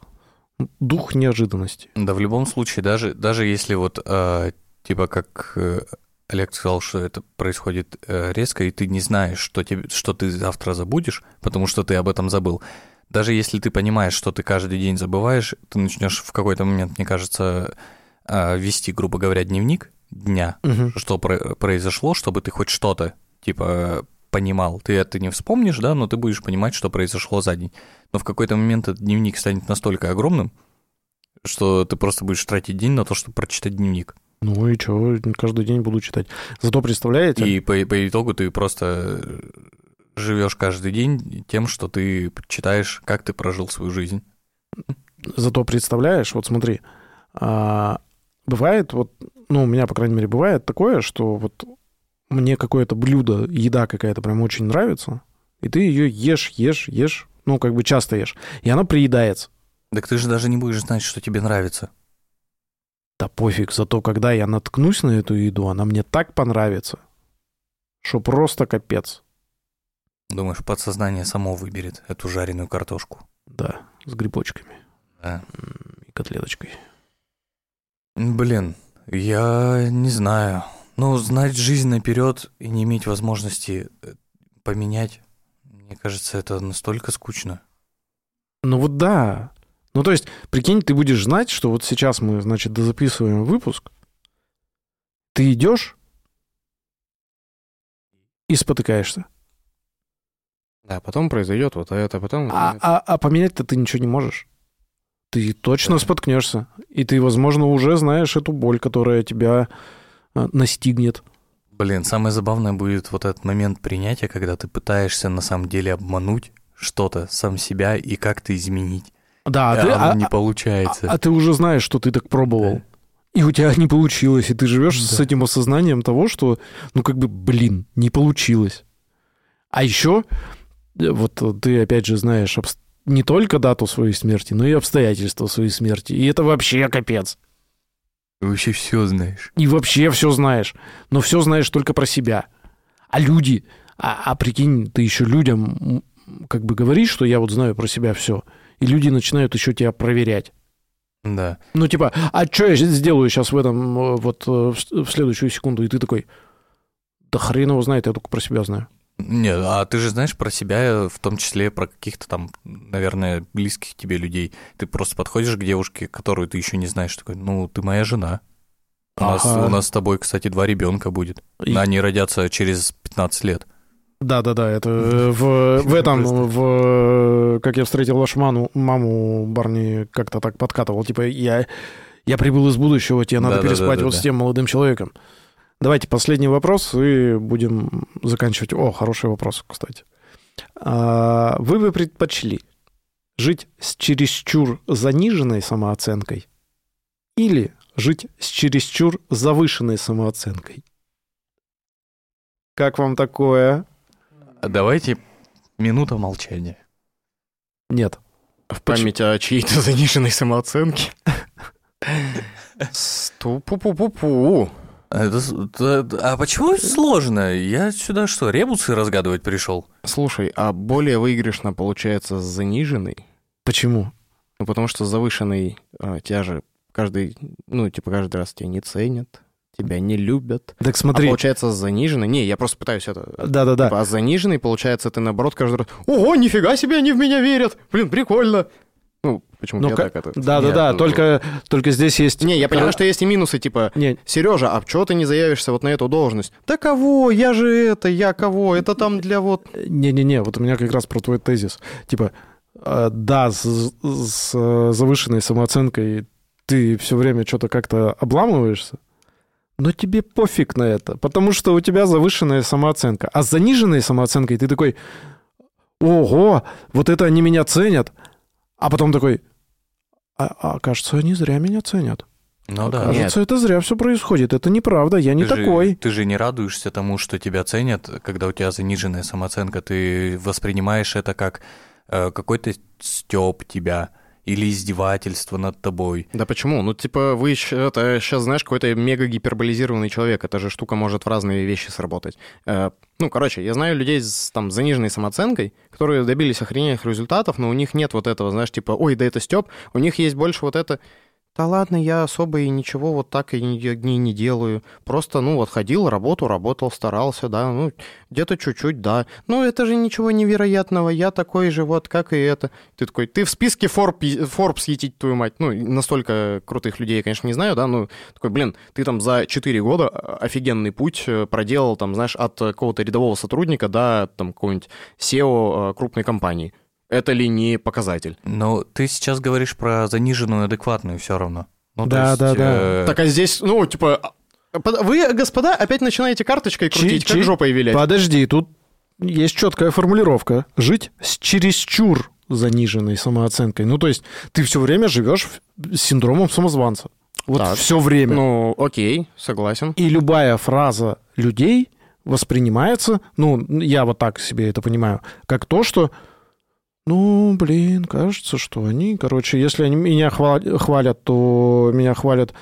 дух неожиданности. Да, в любом случае, даже, даже если вот, э, типа, как э, Олег сказал, что это происходит э, резко, и ты не знаешь, что, тебе, что ты завтра забудешь, потому что ты об этом забыл. Даже если ты понимаешь, что ты каждый день забываешь, ты начнешь в какой-то момент, мне кажется, э, вести, грубо говоря, дневник дня, что про- произошло, чтобы ты хоть что-то, типа, понимал. Ты это не вспомнишь, да, но ты будешь понимать, что произошло за день. Но в какой-то момент этот дневник станет настолько огромным, что ты просто будешь тратить день на то, чтобы прочитать дневник. Ну и что, каждый день буду читать. Зато представляете, И по, по итогу ты просто живешь каждый день тем, что ты читаешь, как ты прожил свою жизнь. зато представляешь, вот смотри, а, бывает вот, ну, у меня, по крайней мере, бывает такое, что вот мне какое-то блюдо, еда какая-то прям очень нравится, и ты ее ешь, ешь, ешь, ну, как бы часто ешь, и она приедается. Так ты же даже не будешь знать, что тебе нравится. Да пофиг, зато когда я наткнусь на эту еду, она мне так понравится, что просто капец. Думаешь, подсознание само выберет эту жареную картошку. Да, с грибочками Да. и котлеточкой. Блин, я не знаю. Ну, знать жизнь наперед и не иметь возможности э, поменять, мне кажется, это настолько скучно. Ну вот да. Ну то есть, прикинь, ты будешь знать, что вот сейчас мы, значит, записываем выпуск, ты идешь и спотыкаешься. Да, потом произойдет вот это, потом... А, а, а поменять-то ты ничего не можешь. Ты точно споткнешься. И ты, возможно, уже знаешь эту боль, которая тебя а, настигнет. Блин, самое забавное будет вот этот момент принятия, когда ты пытаешься на самом деле обмануть что-то, сам себя и как-то изменить. Да, а а ты, оно а- не а- получается. а ты уже знаешь, что ты так пробовал. Да. И у тебя не получилось, и ты живешь с Да. этим осознанием того, что, ну, как бы, блин, не получилось. А еще, вот э, ты, опять же, знаешь не только дату своей смерти, но и обстоятельства своей смерти. И это вообще капец. Ты вообще все знаешь. И вообще все знаешь. Но все знаешь только про себя. А люди, а, а прикинь, ты еще людям как бы говоришь, что я вот знаю про себя все. И люди начинают еще тебя проверять. Да. Ну, типа, а что я сделаю сейчас в этом, э, вот э, в следующую секунду? И ты такой, да хрен его знает, я только про себя знаю. Нет, а ты же знаешь про себя, в том числе про каких-то там, наверное, близких тебе людей. Ты просто подходишь к девушке, которую ты еще не знаешь, такой, ну, ты моя жена. У, нас, Ага. у нас с тобой, кстати, два ребенка будет. И- Они родятся через 15 лет. Да-да-да, это э, в, в *laughs* этом, в «Как я встретил вашу маму», маму Барни как-то так подкатывал, типа, я, я прибыл из будущего, тебе надо переспать Да-да-да-да-да. вот с тем молодым человеком. Давайте последний вопрос, и будем заканчивать. О, хороший вопрос, кстати. А, Вы бы предпочли жить с чересчур заниженной самооценкой или жить с чересчур завышенной самооценкой? Как вам такое? Давайте минута молчания. Нет. В память о чьей-то заниженной самооценке. *laughs* Сту-пу-пу-пу-пу. Это с- это- а почему сложно? Я сюда что, ребусы разгадывать пришел? Слушай, а более выигрышно получается с заниженной? Почему? Ну, потому что с завышенной а, тебя же каждый, ну, типа, каждый раз тебя не ценят, тебя не любят. Так А смотри. получается с заниженной... Не, я просто пытаюсь это... Да-да-да. Типа, а с заниженной, получается, ты наоборот каждый раз... Ого, нифига себе, они в меня верят! Блин, прикольно! Ну, почему-то Ну, я так это... Да-да-да, Нет, только, только здесь есть... Не, я понимаю, что есть и минусы, типа, Не, Сережа, а чего ты не заявишься вот на эту должность? Да кого? Я же это, я кого? Это там для вот... Не-не-не, вот у меня как раз про твой тезис. Типа, э, да, с, с, э, завышенной самооценкой ты все время что-то как-то обламываешься, но тебе пофиг на это, потому что у тебя завышенная самооценка. А с заниженной самооценкой ты такой, ого, вот это они меня ценят, а потом такой, а, а кажется, они зря меня ценят. Ну да. Кажется, это зря все происходит. Это неправда, я не Ты же- такой. ты же не радуешься тому, что тебя ценят, когда у тебя заниженная самооценка. Ты воспринимаешь это как э, какой-то стёб тебя или издевательство над тобой. Да почему? Ну, типа, вы это сейчас, знаешь, какой-то мега гиперболизированный человек. Эта же штука может в разные вещи сработать. Э, ну, короче, я знаю людей с там заниженной самооценкой, которые добились охрененных результатов, но у них нет вот этого, знаешь, типа, ой, да это Степ. У них есть больше вот это... Да ладно, я особо и ничего вот так и не, не, не делаю. Просто, ну, вот ходил, работу, работал, старался, да, ну, где-то чуть-чуть, да. Ну, это же ничего невероятного, я такой же вот, как и это. Ты такой, ты в списке Forbes, етить твою мать. Ну, настолько крутых людей я, конечно, не знаю, да, ну, такой, блин, ты там за 4 года офигенный путь э, проделал, там, знаешь, от какого-то рядового сотрудника до, там, какого-нибудь SEO э, крупной компании. Это ли не показатель? Но ты сейчас говоришь про заниженную адекватную все равно. Ну, Да, есть, да, да. э, Так, а здесь, ну, типа, а, вы, господа, опять начинаете карточкой Чи- крутить, как чи- жопой вилять. Подожди, тут есть четкая формулировка. Жить с чересчур заниженной самооценкой. Ну, то есть ты все время живешь с синдромом самозванца. Вот Так. все время. Ну, окей, согласен. И любая фраза людей воспринимается, ну, я вот так себе это понимаю, как то, что, ну, блин, кажется, что они, короче, если они меня хва- хвалят, то меня хвалят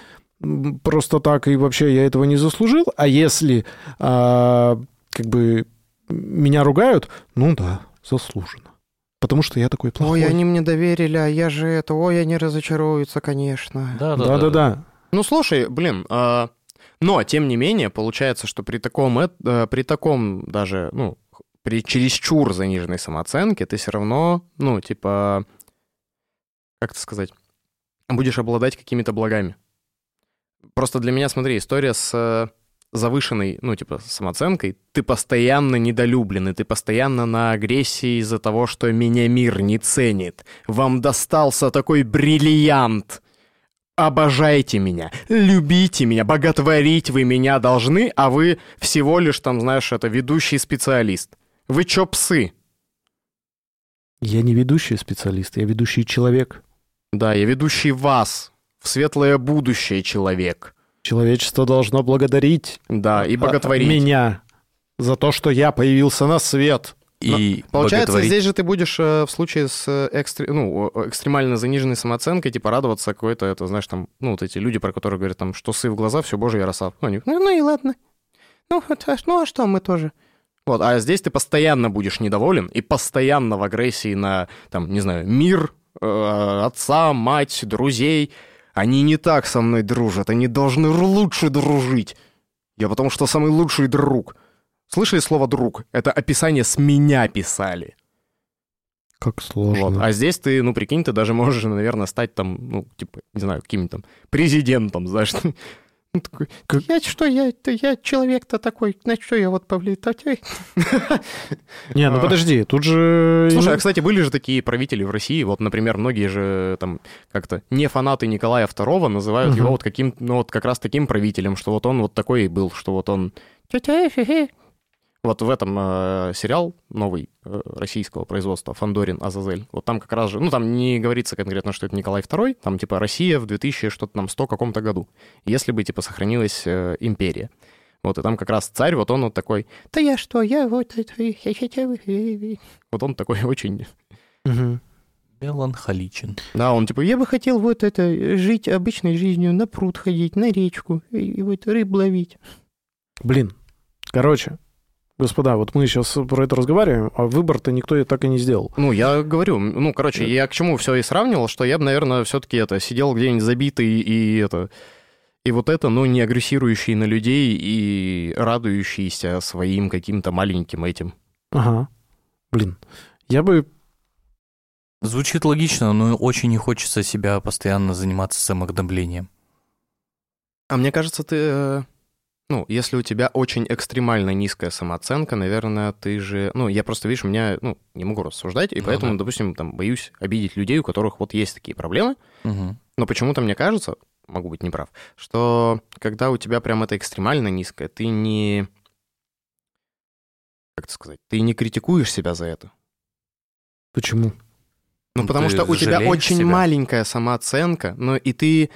просто так, и вообще я этого не заслужил. А если а, как бы меня ругают, ну да, заслуженно. Потому что я такой плохой. Ой, они мне доверили, а я же это, ой, они разочаруются, конечно. Да, да, да. Да-да-да. Ну, слушай, блин, а, но, тем не менее, получается, что при таком, э, при таком даже, ну, при чересчур заниженной самооценке ты все равно, ну, типа, как это сказать, будешь обладать какими-то благами. Просто для меня, смотри, история с э, завышенной, ну, типа, самооценкой, ты постоянно недолюбленный, ты постоянно на агрессии из-за того, что меня мир не ценит. Вам достался такой бриллиант. Обожайте меня, любите меня, боготворить вы меня должны, а вы всего лишь там, знаешь, это ведущий специалист. Вы чё, псы? Я не ведущий специалист, я ведущий человек. Да, я ведущий вас в светлое будущее человек. Человечество должно благодарить Да, и а, боготворить. меня за то, что я появился на свет. И Получается, боготворить- здесь же ты будешь э, в случае с э, экстре- ну, экстремально заниженной самооценкой, типа, радоваться какой-то, это, знаешь, там, ну, вот эти люди, про которые говорят, там, что сы в глаза, все божий роса. Ну, они, ну, ну и ладно. Ну, это- ну, а что мы тоже? Вот, а здесь ты постоянно будешь недоволен и постоянно в агрессии на, там, не знаю, мир, э, отца, мать, друзей. Они не так со мной дружат, они должны лучше дружить. Я потому что самый лучший друг. Слышали слово «друг»? Это описание с меня писали. Как сложно. Вот. А здесь ты, ну, прикинь, ты даже можешь, наверное, стать там, ну, типа, не знаю, каким-то там президентом, знаешь. *laughs* Ну, такой, я что, я, я человек-то такой, значит, что я вот повлиял? *laughs* Не, ну А. подожди, тут же... Слушай, а, кстати, были же такие правители в России, вот, например, многие же там как-то не фанаты Николая II называют его вот каким, ну, вот как раз таким правителем, что вот он вот такой и был, что вот он... Вот в этом э, сериал новый российского производства «Фандорин Азазель», вот там как раз же, ну там не говорится конкретно, что это Николай II, там типа Россия в 2000 что-то там 100 каком-то году, если бы типа сохранилась э, империя. Вот, и там как раз царь, вот он вот такой, да я что, я вот это... Вот он такой *laughs* очень... Мгм. Меланхоличен. Да, он типа, я бы хотел вот это, жить обычной жизнью, на пруд ходить, на речку, и, и вот рыб ловить. Блин. Короче, господа, вот мы сейчас про это разговариваем, а выбор-то никто и так и не сделал. Ну, я говорю, ну, короче, я к чему все и сравнивал, что я бы, наверное, все-таки это, сидел где-нибудь забитый и это... И вот это, ну, не агрессирующий на людей и радующийся своим каким-то маленьким этим. Ага. Блин. Я бы... Звучит логично, но очень не хочется себя постоянно заниматься самогноблением. А мне кажется, ты... Ну, если у тебя очень экстремально низкая самооценка, наверное, ты же... Ну, я просто, видишь, у меня... Ну, не могу рассуждать, и Ну поэтому, да. допустим, там, боюсь обидеть людей, у которых вот есть такие проблемы. Мгм. Но почему-то мне кажется, могу быть неправ, что когда у тебя прям это экстремально низкое, ты не... Как это сказать? Ты не критикуешь себя за это. Почему? Ну, Ну, потому что у тебя очень себя? маленькая самооценка, но и ты,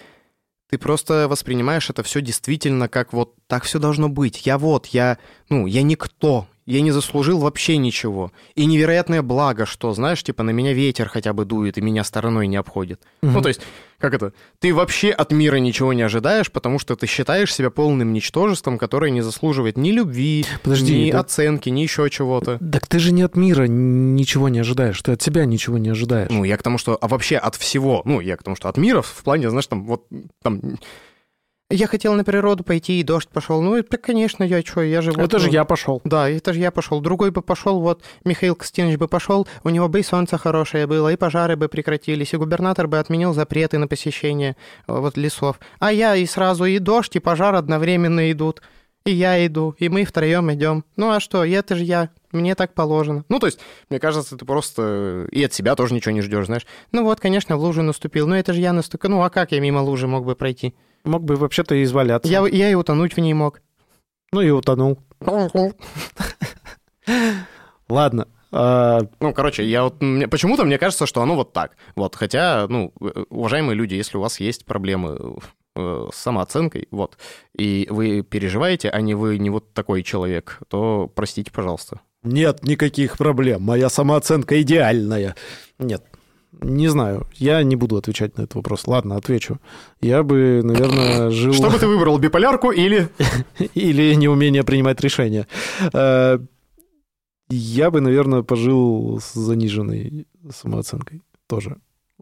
ты просто воспринимаешь это все действительно как вот так все должно быть. Я вот, я, ну, я никто, я не заслужил вообще ничего. И невероятное благо, что, знаешь, типа на меня ветер хотя бы дует и меня стороной не обходит. Ну, то есть, как это? Ты вообще от мира ничего не ожидаешь, потому что ты считаешь себя полным ничтожеством, которое не заслуживает ни любви, Подожди, ни да- оценки, ни еще чего-то. Так ты же не от мира ничего не ожидаешь, ты от себя ничего не ожидаешь. Ну, я к тому, что... А вообще от всего. Ну, я к тому, что от мира в плане, знаешь, там, вот, там... Я хотел на природу пойти, и дождь пошел. Ну, это, конечно, я что, я вот, это же ну, я пошел. Да, это же я пошел. Другой бы пошел, вот, Михаил Костинович бы пошел, у него бы и солнце хорошее было, и пожары бы прекратились, и губернатор бы отменил запреты на посещение э, вот лесов. А я и сразу и дождь, и пожар одновременно идут. И я иду, и мы втроем идем. Ну а что, это же я, мне так положено. Ну, то есть, мне кажется, ты просто и от себя тоже ничего не ждешь, знаешь. Ну вот, конечно, в лужу наступил, но это же я наступил. Ну а как я мимо лужи мог бы пройти? Мог бы вообще-то и изваляться. Я, я и утонуть в ней мог. Ну и утонул. Ладно. а, Ну, короче, я вот... Почему-то мне кажется, что оно вот так. Вот, хотя, ну, э, уважаемые люди, если у вас есть проблемы э, с самооценкой, вот, и вы переживаете, а не вы не вот такой человек, то простите, пожалуйста. Нет никаких проблем. Моя самооценка идеальная. Нет. Не знаю. Я не буду отвечать на этот вопрос. Ладно, отвечу. Я бы, наверное, жил... Что бы ты выбрал, биполярку или... *laughs* Или неумение принимать решения. Э, Я бы, наверное, пожил с заниженной самооценкой тоже.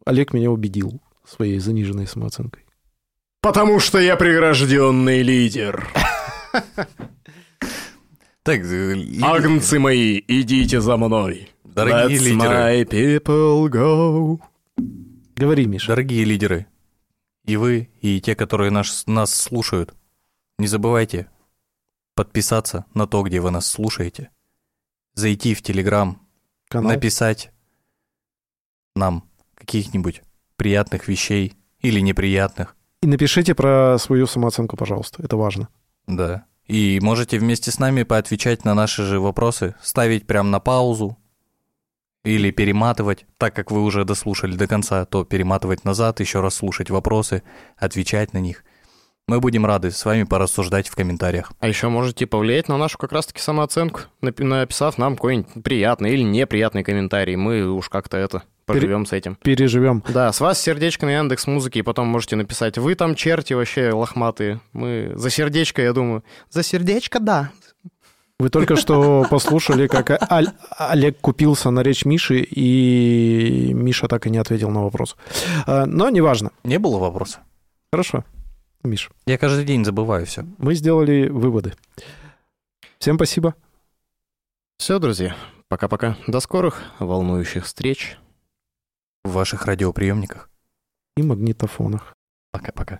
Олег меня убедил своей заниженной самооценкой. Потому что я прирожденный лидер. Так, э, Агнцы мои, идите за мной. Дорогие Let's лидеры, my people go. Говори, Миша. дорогие лидеры, и вы, и те, которые наш, нас слушают, не забывайте подписаться на то, где вы нас слушаете, зайти в Телеграм, написать нам каких-нибудь приятных вещей или неприятных, И напишите про свою самооценку, пожалуйста. Это важно. да. И можете вместе с нами поотвечать на наши же вопросы, ставить прям на паузу или перематывать, так как вы уже дослушали до конца, то перематывать назад, еще раз слушать вопросы, отвечать на них. Мы будем рады с вами порассуждать в комментариях. А еще можете повлиять на нашу как раз-таки самооценку, напи- написав нам какой-нибудь приятный или неприятный комментарий. Мы уж как-то это поживем с этим. Переживем. Да, с вас сердечко на Яндекс Музыки, и потом можете написать, вы там черти вообще лохматые. Мы за сердечко, я думаю. За сердечко, да. Вы только что послушали, как Аль- Олег купился на речь Миши, и Миша так и не ответил на вопрос. А, Но неважно. Не было вопроса? Хорошо. Миш, Я каждый день забываю все. мы сделали выводы. Всем спасибо. Все, друзья, пока-пока. До скорых волнующих встреч. В ваших радиоприемниках. И магнитофонах. Пока-пока.